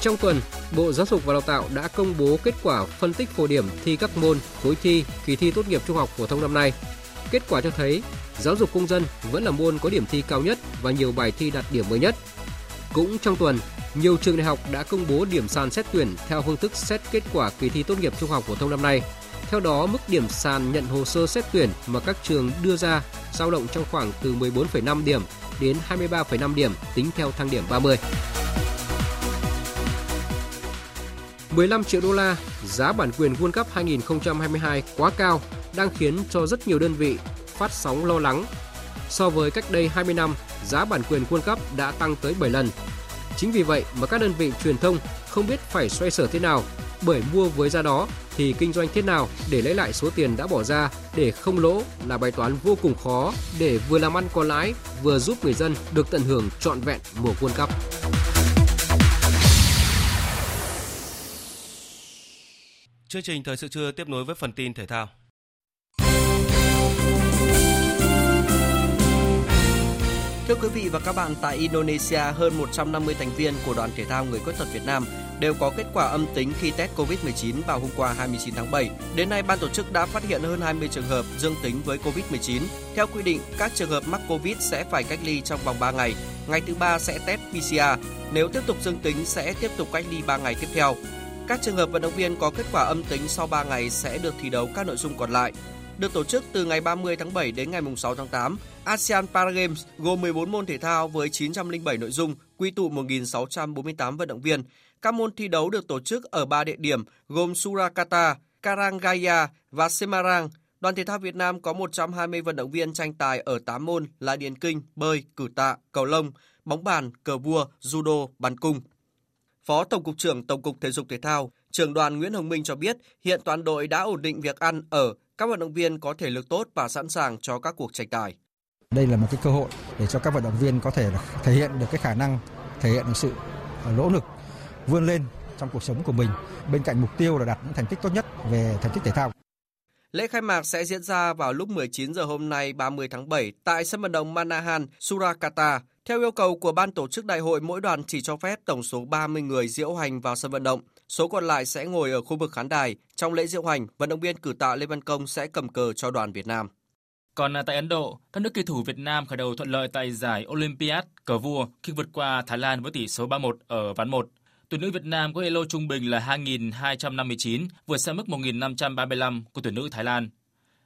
Trong tuần, Bộ Giáo dục và Đào tạo đã công bố kết quả phân tích phổ điểm thi các môn khối thi kỳ thi tốt nghiệp trung học phổ thông năm nay. Kết quả cho thấy, giáo dục công dân vẫn là môn có điểm thi cao nhất và nhiều bài thi đạt điểm mới nhất. Cũng trong tuần, nhiều trường đại học đã công bố điểm sàn xét tuyển theo phương thức xét kết quả kỳ thi tốt nghiệp trung học phổ thông năm nay. Theo đó, mức điểm sàn nhận hồ sơ xét tuyển mà các trường đưa ra dao động trong khoảng từ 14,5 điểm đến 23,5 điểm tính theo thang điểm 30. 15 triệu đô la, giá bản quyền World Cup 2022 quá cao đang khiến cho rất nhiều đơn vị phát sóng lo lắng. So với cách đây 20 năm, giá bản quyền World Cup đã tăng tới 7 lần. Chính vì vậy mà các đơn vị truyền thông không biết phải xoay sở thế nào, bởi mua với giá đó thì kinh doanh thế nào để lấy lại số tiền đã bỏ ra để không lỗ là bài toán vô cùng khó để vừa làm ăn có lãi, vừa giúp người dân được tận hưởng trọn vẹn mùa World Cup. Chương trình thời sự trưa tiếp nối với phần tin thể thao. Thưa quý vị và các bạn, tại Indonesia, hơn 150 thành viên của đoàn thể thao người khuyết tật Việt Nam đều có kết quả âm tính khi test COVID-19 vào hôm qua 29 tháng 7. Đến nay, ban tổ chức đã phát hiện hơn 20 trường hợp dương tính với COVID-19. Theo quy định, các trường hợp mắc COVID sẽ phải cách ly trong vòng 3 ngày. Ngày thứ ba sẽ test PCR. Nếu tiếp tục dương tính sẽ tiếp tục cách ly 3 ngày tiếp theo. Các trường hợp vận động viên có kết quả âm tính sau 3 ngày sẽ được thi đấu các nội dung còn lại được tổ chức từ ngày 30 tháng 7 đến ngày 6 tháng 8. ASEAN Paragames gồm 14 môn thể thao với 907 nội dung, quy tụ 1.648 vận động viên. Các môn thi đấu được tổ chức ở 3 địa điểm gồm Surakarta, Karangaya và Semarang. Đoàn thể thao Việt Nam có 120 vận động viên tranh tài ở 8 môn là điền kinh, bơi, cử tạ, cầu lông, bóng bàn, cờ vua, judo, bắn cung. Phó Tổng cục trưởng Tổng cục Thể dục Thể thao, trưởng đoàn Nguyễn Hồng Minh cho biết hiện toàn đội đã ổn định việc ăn ở, các vận động viên có thể lực tốt và sẵn sàng cho các cuộc tranh tài. Đây là một cái cơ hội để cho các vận động viên có thể thể hiện được cái khả năng, thể hiện được sự nỗ lực vươn lên trong cuộc sống của mình bên cạnh mục tiêu là đạt những thành tích tốt nhất về thành tích thể thao. Lễ khai mạc sẽ diễn ra vào lúc 19 giờ hôm nay 30 tháng 7 tại sân vận động Manahan, Surakarta. Theo yêu cầu của ban tổ chức đại hội, mỗi đoàn chỉ cho phép tổng số 30 người diễu hành vào sân vận động. Số còn lại sẽ ngồi ở khu vực khán đài. Trong lễ diễu hành, vận động viên cử tạ Lê Văn Công sẽ cầm cờ cho đoàn Việt Nam. Còn à, tại Ấn Độ, các nước kỳ thủ Việt Nam khởi đầu thuận lợi tại giải Olympiad cờ vua khi vượt qua Thái Lan với tỷ số 3-1 ở ván 1. Tuyển nữ Việt Nam có elo trung bình là 2.259, vượt xa mức 1.535 của tuyển nữ Thái Lan.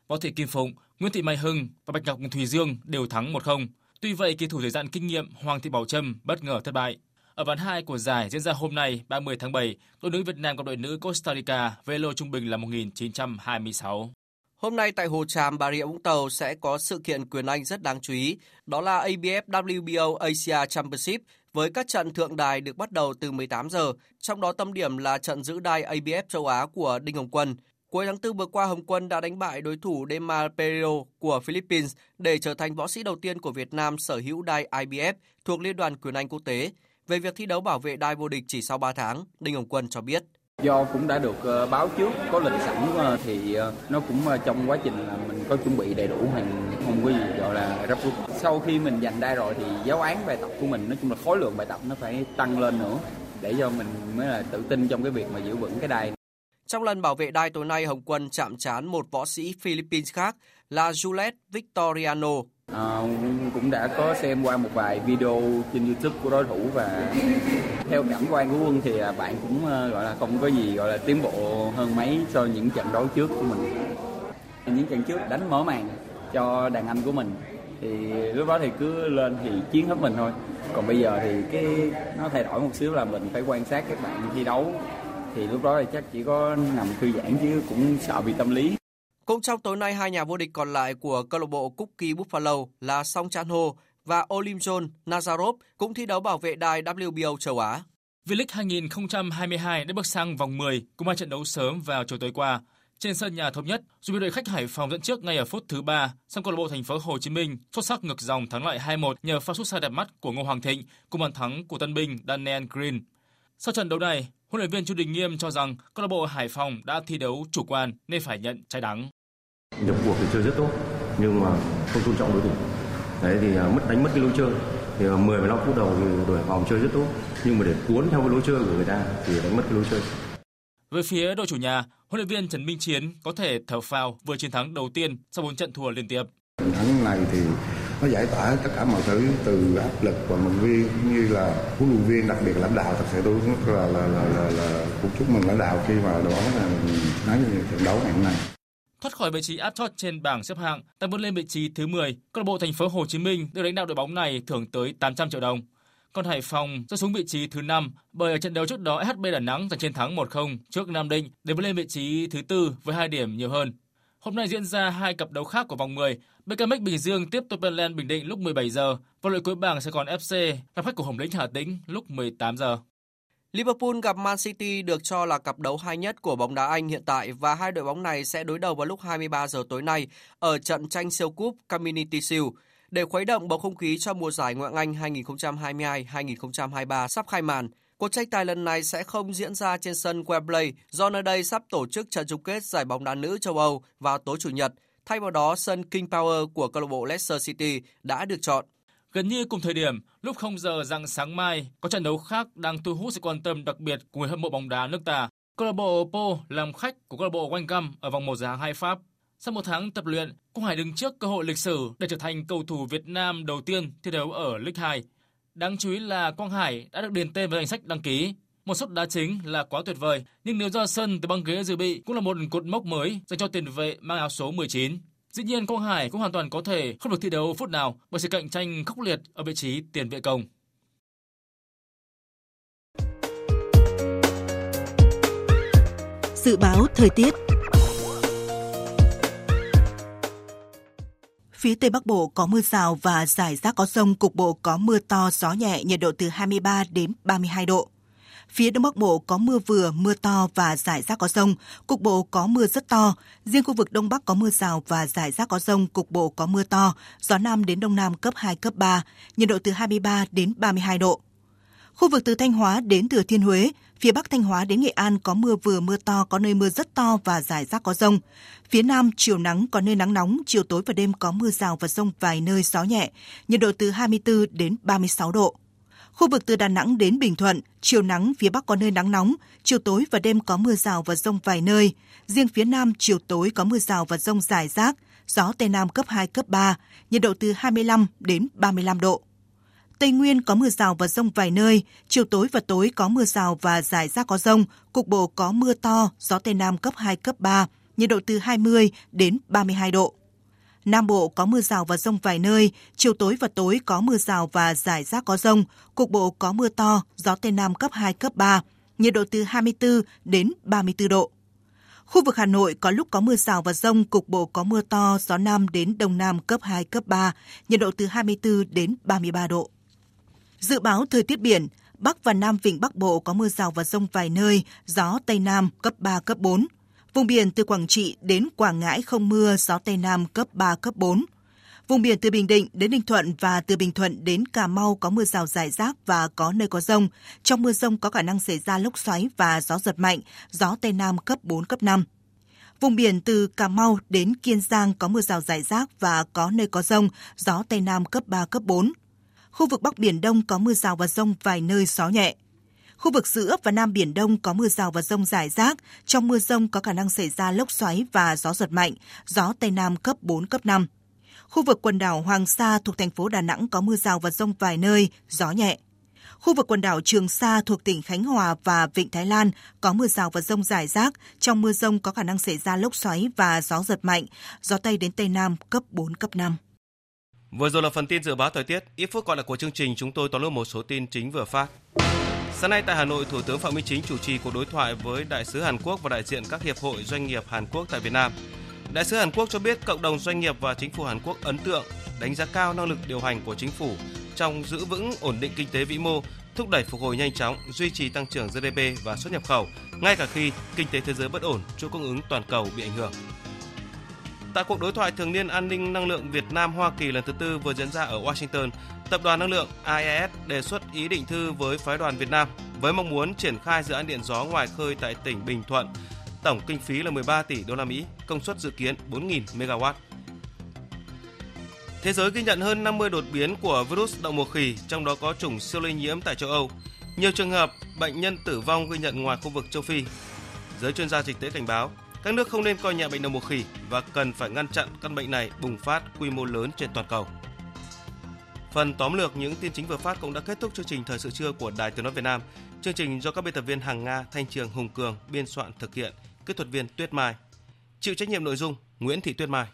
Võ Thị Kim Phụng, Nguyễn Thị Mai Hưng và Bạch Ngọc Thùy Dương đều thắng 1-0. Tuy vậy, kỳ thủ dày dặn kinh nghiệm Hoàng Thị Bảo Trâm bất ngờ thất bại. Ở ván 2 của giải diễn ra hôm nay 30 tháng 7, đội nữ Việt Nam gặp đội nữ Costa Rica với lô trung bình là 1.926. Hôm nay tại Hồ Tràm, Bà Rịa Vũng Tàu sẽ có sự kiện quyền Anh rất đáng chú ý, đó là ABF WBO Asia Championship với các trận thượng đài được bắt đầu từ 18 giờ, trong đó tâm điểm là trận giữ đai ABF châu Á của Đinh Hồng Quân. Cuối tháng 4 vừa qua, Hồng Quân đã đánh bại đối thủ Demar Pereiro của Philippines để trở thành võ sĩ đầu tiên của Việt Nam sở hữu đai IBF thuộc Liên đoàn Quyền Anh Quốc tế. Về việc thi đấu bảo vệ đai vô địch chỉ sau 3 tháng, Đinh Hồng Quân cho biết. Do cũng đã được ờ, báo trước, có lịch sẵn ờ, thì ờ, nó cũng trong quá trình là mình có chuẩn bị đầy đủ hàng không có gì gọi là gấp rút. Sau khi mình giành đai rồi thì giáo án bài tập của mình nói chung là khối lượng bài tập nó phải tăng lên nữa để cho mình mới là tự tin trong cái việc mà giữ vững cái đai. Trong lần bảo vệ đai tối nay, Hồng Quân chạm trán một võ sĩ Philippines khác là Juliet Victoriano. À, cũng đã có xem qua một vài video trên YouTube của đối thủ và theo cảm quan của Quân thì à, bạn cũng ờ, gọi là không có gì gọi là tiến bộ hơn mấy so những trận đấu trước của mình. Những trận trước đánh mở màn cho đàn anh của mình thì lúc đó thì cứ lên thì chiến hết mình thôi. Còn bây giờ thì cái nó thay đổi một xíu là mình phải quan sát các bạn thi đấu thì lúc đó thì chắc chỉ có nằm thư giãn chứ cũng sợ bị tâm lý. Cũng trong tối nay, hai nhà vô địch còn lại của câu lạc bộ Cookie Buffalo là Song Chan Ho và Olimjon Nazarov cũng thi đấu bảo vệ đài WBO châu Á. V-League 2022 đã bước sang vòng 10 cùng hai trận đấu sớm vào chiều tối qua. Trên sân nhà thống nhất, dù bị đội khách Hải Phòng dẫn trước ngay ở phút thứ 3, song câu lạc bộ thành phố Hồ Chí Minh xuất sắc ngược dòng thắng lại 2-1 nhờ pha sút xa đẹp mắt của Ngô Hoàng Thịnh cùng bàn thắng của tân binh Daniel Green. Sau trận đấu này, huấn luyện viên Chu Đình Nghiêm cho rằng câu lạc bộ Hải Phòng đã thi đấu chủ quan nên phải nhận trái đắng. Nhập cuộc thì chơi rất tốt nhưng mà không tôn trọng đối thủ. Đấy thì à, mất đánh mất cái lối chơi. Thì 10 à, 15 phút đầu thì đội Hải Phòng chơi rất tốt nhưng mà để cuốn theo cái lối chơi của người ta thì đánh mất cái lối chơi. Về phía đội chủ nhà, huấn luyện viên Trần Minh Chiến có thể thở phào vừa chiến thắng đầu tiên sau 4 trận thua liên tiếp. Trận thắng này thì nó giải tỏa tất cả mọi thứ từ áp lực của vận viên cũng như là huấn luyện viên đặc biệt lãnh đạo thật sự tôi rất là là là, là, là cũng chúc mừng lãnh đạo khi mà đó là nói như trận đấu ngày hôm nay thoát khỏi vị trí áp chót trên bảng xếp hạng, tăng vươn lên vị trí thứ 10. Câu lạc bộ Thành phố Hồ Chí Minh được lãnh đạo đội bóng này thưởng tới 800 triệu đồng. Còn Hải Phòng rơi xuống vị trí thứ 5 bởi ở trận đấu trước đó SHB Đà Nẵng giành chiến thắng 1-0 trước Nam Định để vươn lên vị trí thứ tư với 2 điểm nhiều hơn. Hôm nay diễn ra hai cặp đấu khác của vòng 10. BKMX Bình Dương tiếp tục lên Bình Định lúc 17 giờ và đội cuối bảng sẽ còn FC gặp khách của Hồng Lĩnh Hà Tĩnh lúc 18 giờ. Liverpool gặp Man City được cho là cặp đấu hay nhất của bóng đá Anh hiện tại và hai đội bóng này sẽ đối đầu vào lúc 23 giờ tối nay ở trận tranh siêu cúp Community Shield để khuấy động bầu không khí cho mùa giải Ngoại hạng Anh 2022-2023 sắp khai màn. Cuộc tranh tài lần này sẽ không diễn ra trên sân Wembley do nơi đây sắp tổ chức trận chung kết giải bóng đá nữ châu Âu vào tối chủ nhật. Thay vào đó, sân King Power của câu lạc bộ Leicester City đã được chọn. Gần như cùng thời điểm, lúc 0 giờ rạng sáng mai, có trận đấu khác đang thu hút sự quan tâm đặc biệt của người hâm mộ bóng đá nước ta. Câu lạc bộ Po làm khách của câu lạc bộ Wangam ở vòng 1 giải hai Pháp. Sau một tháng tập luyện, Quang Hải đứng trước cơ hội lịch sử để trở thành cầu thủ Việt Nam đầu tiên thi đấu ở League 2. Đáng chú ý là Quang Hải đã được điền tên vào danh sách đăng ký. Một suất đá chính là quá tuyệt vời, nhưng nếu ra sân từ băng ghế dự bị cũng là một cột mốc mới dành cho tiền vệ mang áo số 19. Dĩ nhiên Quang Hải cũng hoàn toàn có thể không được thi đấu phút nào bởi sự cạnh tranh khốc liệt ở vị trí tiền vệ công. Dự báo thời tiết Phía Tây Bắc Bộ có mưa rào và rải rác có rông, cục bộ có mưa to, gió nhẹ, nhiệt độ từ 23 đến 32 độ. Phía Đông Bắc Bộ có mưa vừa, mưa to và rải rác có rông, cục bộ có mưa rất to. Riêng khu vực Đông Bắc có mưa rào và rải rác có rông, cục bộ có mưa to, gió Nam đến Đông Nam cấp 2, cấp 3, nhiệt độ từ 23 đến 32 độ. Khu vực từ Thanh Hóa đến Thừa Thiên Huế, phía Bắc Thanh Hóa đến Nghệ An có mưa vừa mưa to, có nơi mưa rất to và rải rác có rông. Phía Nam chiều nắng có nơi nắng nóng, chiều tối và đêm có mưa rào và rông vài nơi gió nhẹ, nhiệt độ từ 24 đến 36 độ. Khu vực từ Đà Nẵng đến Bình Thuận, chiều nắng phía Bắc có nơi nắng nóng, chiều tối và đêm có mưa rào và rông vài nơi. Riêng phía Nam chiều tối có mưa rào và rông rải rác, gió Tây Nam cấp 2, cấp 3, nhiệt độ từ 25 đến 35 độ. Tây Nguyên có mưa rào và rông vài nơi, chiều tối và tối có mưa rào và rải rác có rông, cục bộ có mưa to, gió Tây Nam cấp 2, cấp 3, nhiệt độ từ 20 đến 32 độ. Nam Bộ có mưa rào và rông vài nơi, chiều tối và tối có mưa rào và rải rác có rông, cục bộ có mưa to, gió Tây Nam cấp 2, cấp 3, nhiệt độ từ 24 đến 34 độ. Khu vực Hà Nội có lúc có mưa rào và rông, cục bộ có mưa to, gió Nam đến Đông Nam cấp 2, cấp 3, nhiệt độ từ 24 đến 33 độ. Dự báo thời tiết biển, Bắc và Nam Vịnh Bắc Bộ có mưa rào và rông vài nơi, gió Tây Nam cấp 3, cấp 4. Vùng biển từ Quảng Trị đến Quảng Ngãi không mưa, gió Tây Nam cấp 3, cấp 4. Vùng biển từ Bình Định đến Ninh Thuận và từ Bình Thuận đến Cà Mau có mưa rào rải rác và có nơi có rông. Trong mưa rông có khả năng xảy ra lốc xoáy và gió giật mạnh, gió Tây Nam cấp 4, cấp 5. Vùng biển từ Cà Mau đến Kiên Giang có mưa rào rải rác và có nơi có rông, gió Tây Nam cấp 3, cấp 4. Khu vực Bắc Biển Đông có mưa rào và rông vài nơi gió nhẹ. Khu vực giữa và Nam Biển Đông có mưa rào và rông rải rác. Trong mưa rông có khả năng xảy ra lốc xoáy và gió giật mạnh, gió Tây Nam cấp 4, cấp 5. Khu vực quần đảo Hoàng Sa thuộc thành phố Đà Nẵng có mưa rào và rông vài nơi, gió nhẹ. Khu vực quần đảo Trường Sa thuộc tỉnh Khánh Hòa và Vịnh Thái Lan có mưa rào và rông rải rác. Trong mưa rông có khả năng xảy ra lốc xoáy và gió giật mạnh, gió Tây đến Tây Nam cấp 4, cấp 5. Vừa rồi là phần tin dự báo thời tiết. Ít phút còn lại của chương trình, chúng tôi tóm lược một số tin chính vừa phát. Sáng nay tại Hà Nội, Thủ tướng Phạm Minh Chính chủ trì cuộc đối thoại với đại sứ Hàn Quốc và đại diện các hiệp hội doanh nghiệp Hàn Quốc tại Việt Nam. Đại sứ Hàn Quốc cho biết cộng đồng doanh nghiệp và chính phủ Hàn Quốc ấn tượng, đánh giá cao năng lực điều hành của chính phủ trong giữ vững ổn định kinh tế vĩ mô, thúc đẩy phục hồi nhanh chóng, duy trì tăng trưởng GDP và xuất nhập khẩu, ngay cả khi kinh tế thế giới bất ổn, chuỗi cung ứng toàn cầu bị ảnh hưởng. Tại cuộc đối thoại thường niên an ninh năng lượng Việt Nam Hoa Kỳ lần thứ tư vừa diễn ra ở Washington, Tập đoàn Năng lượng IES đề xuất ý định thư với phái đoàn Việt Nam với mong muốn triển khai dự án điện gió ngoài khơi tại tỉnh Bình Thuận. Tổng kinh phí là 13 tỷ đô la Mỹ, công suất dự kiến 4.000 MW. Thế giới ghi nhận hơn 50 đột biến của virus đậu mùa khỉ, trong đó có chủng siêu lây nhiễm tại châu Âu. Nhiều trường hợp bệnh nhân tử vong ghi nhận ngoài khu vực châu Phi. Giới chuyên gia dịch tễ cảnh báo, các nước không nên coi nhẹ bệnh đậu mùa khỉ và cần phải ngăn chặn căn bệnh này bùng phát quy mô lớn trên toàn cầu. Phần tóm lược những tin chính vừa phát cũng đã kết thúc chương trình thời sự trưa của Đài Tiếng nói Việt Nam. Chương trình do các biên tập viên Hằng Nga, Thanh Trường, Hùng Cường biên soạn thực hiện, kỹ thuật viên Tuyết Mai. Chịu trách nhiệm nội dung Nguyễn Thị Tuyết Mai.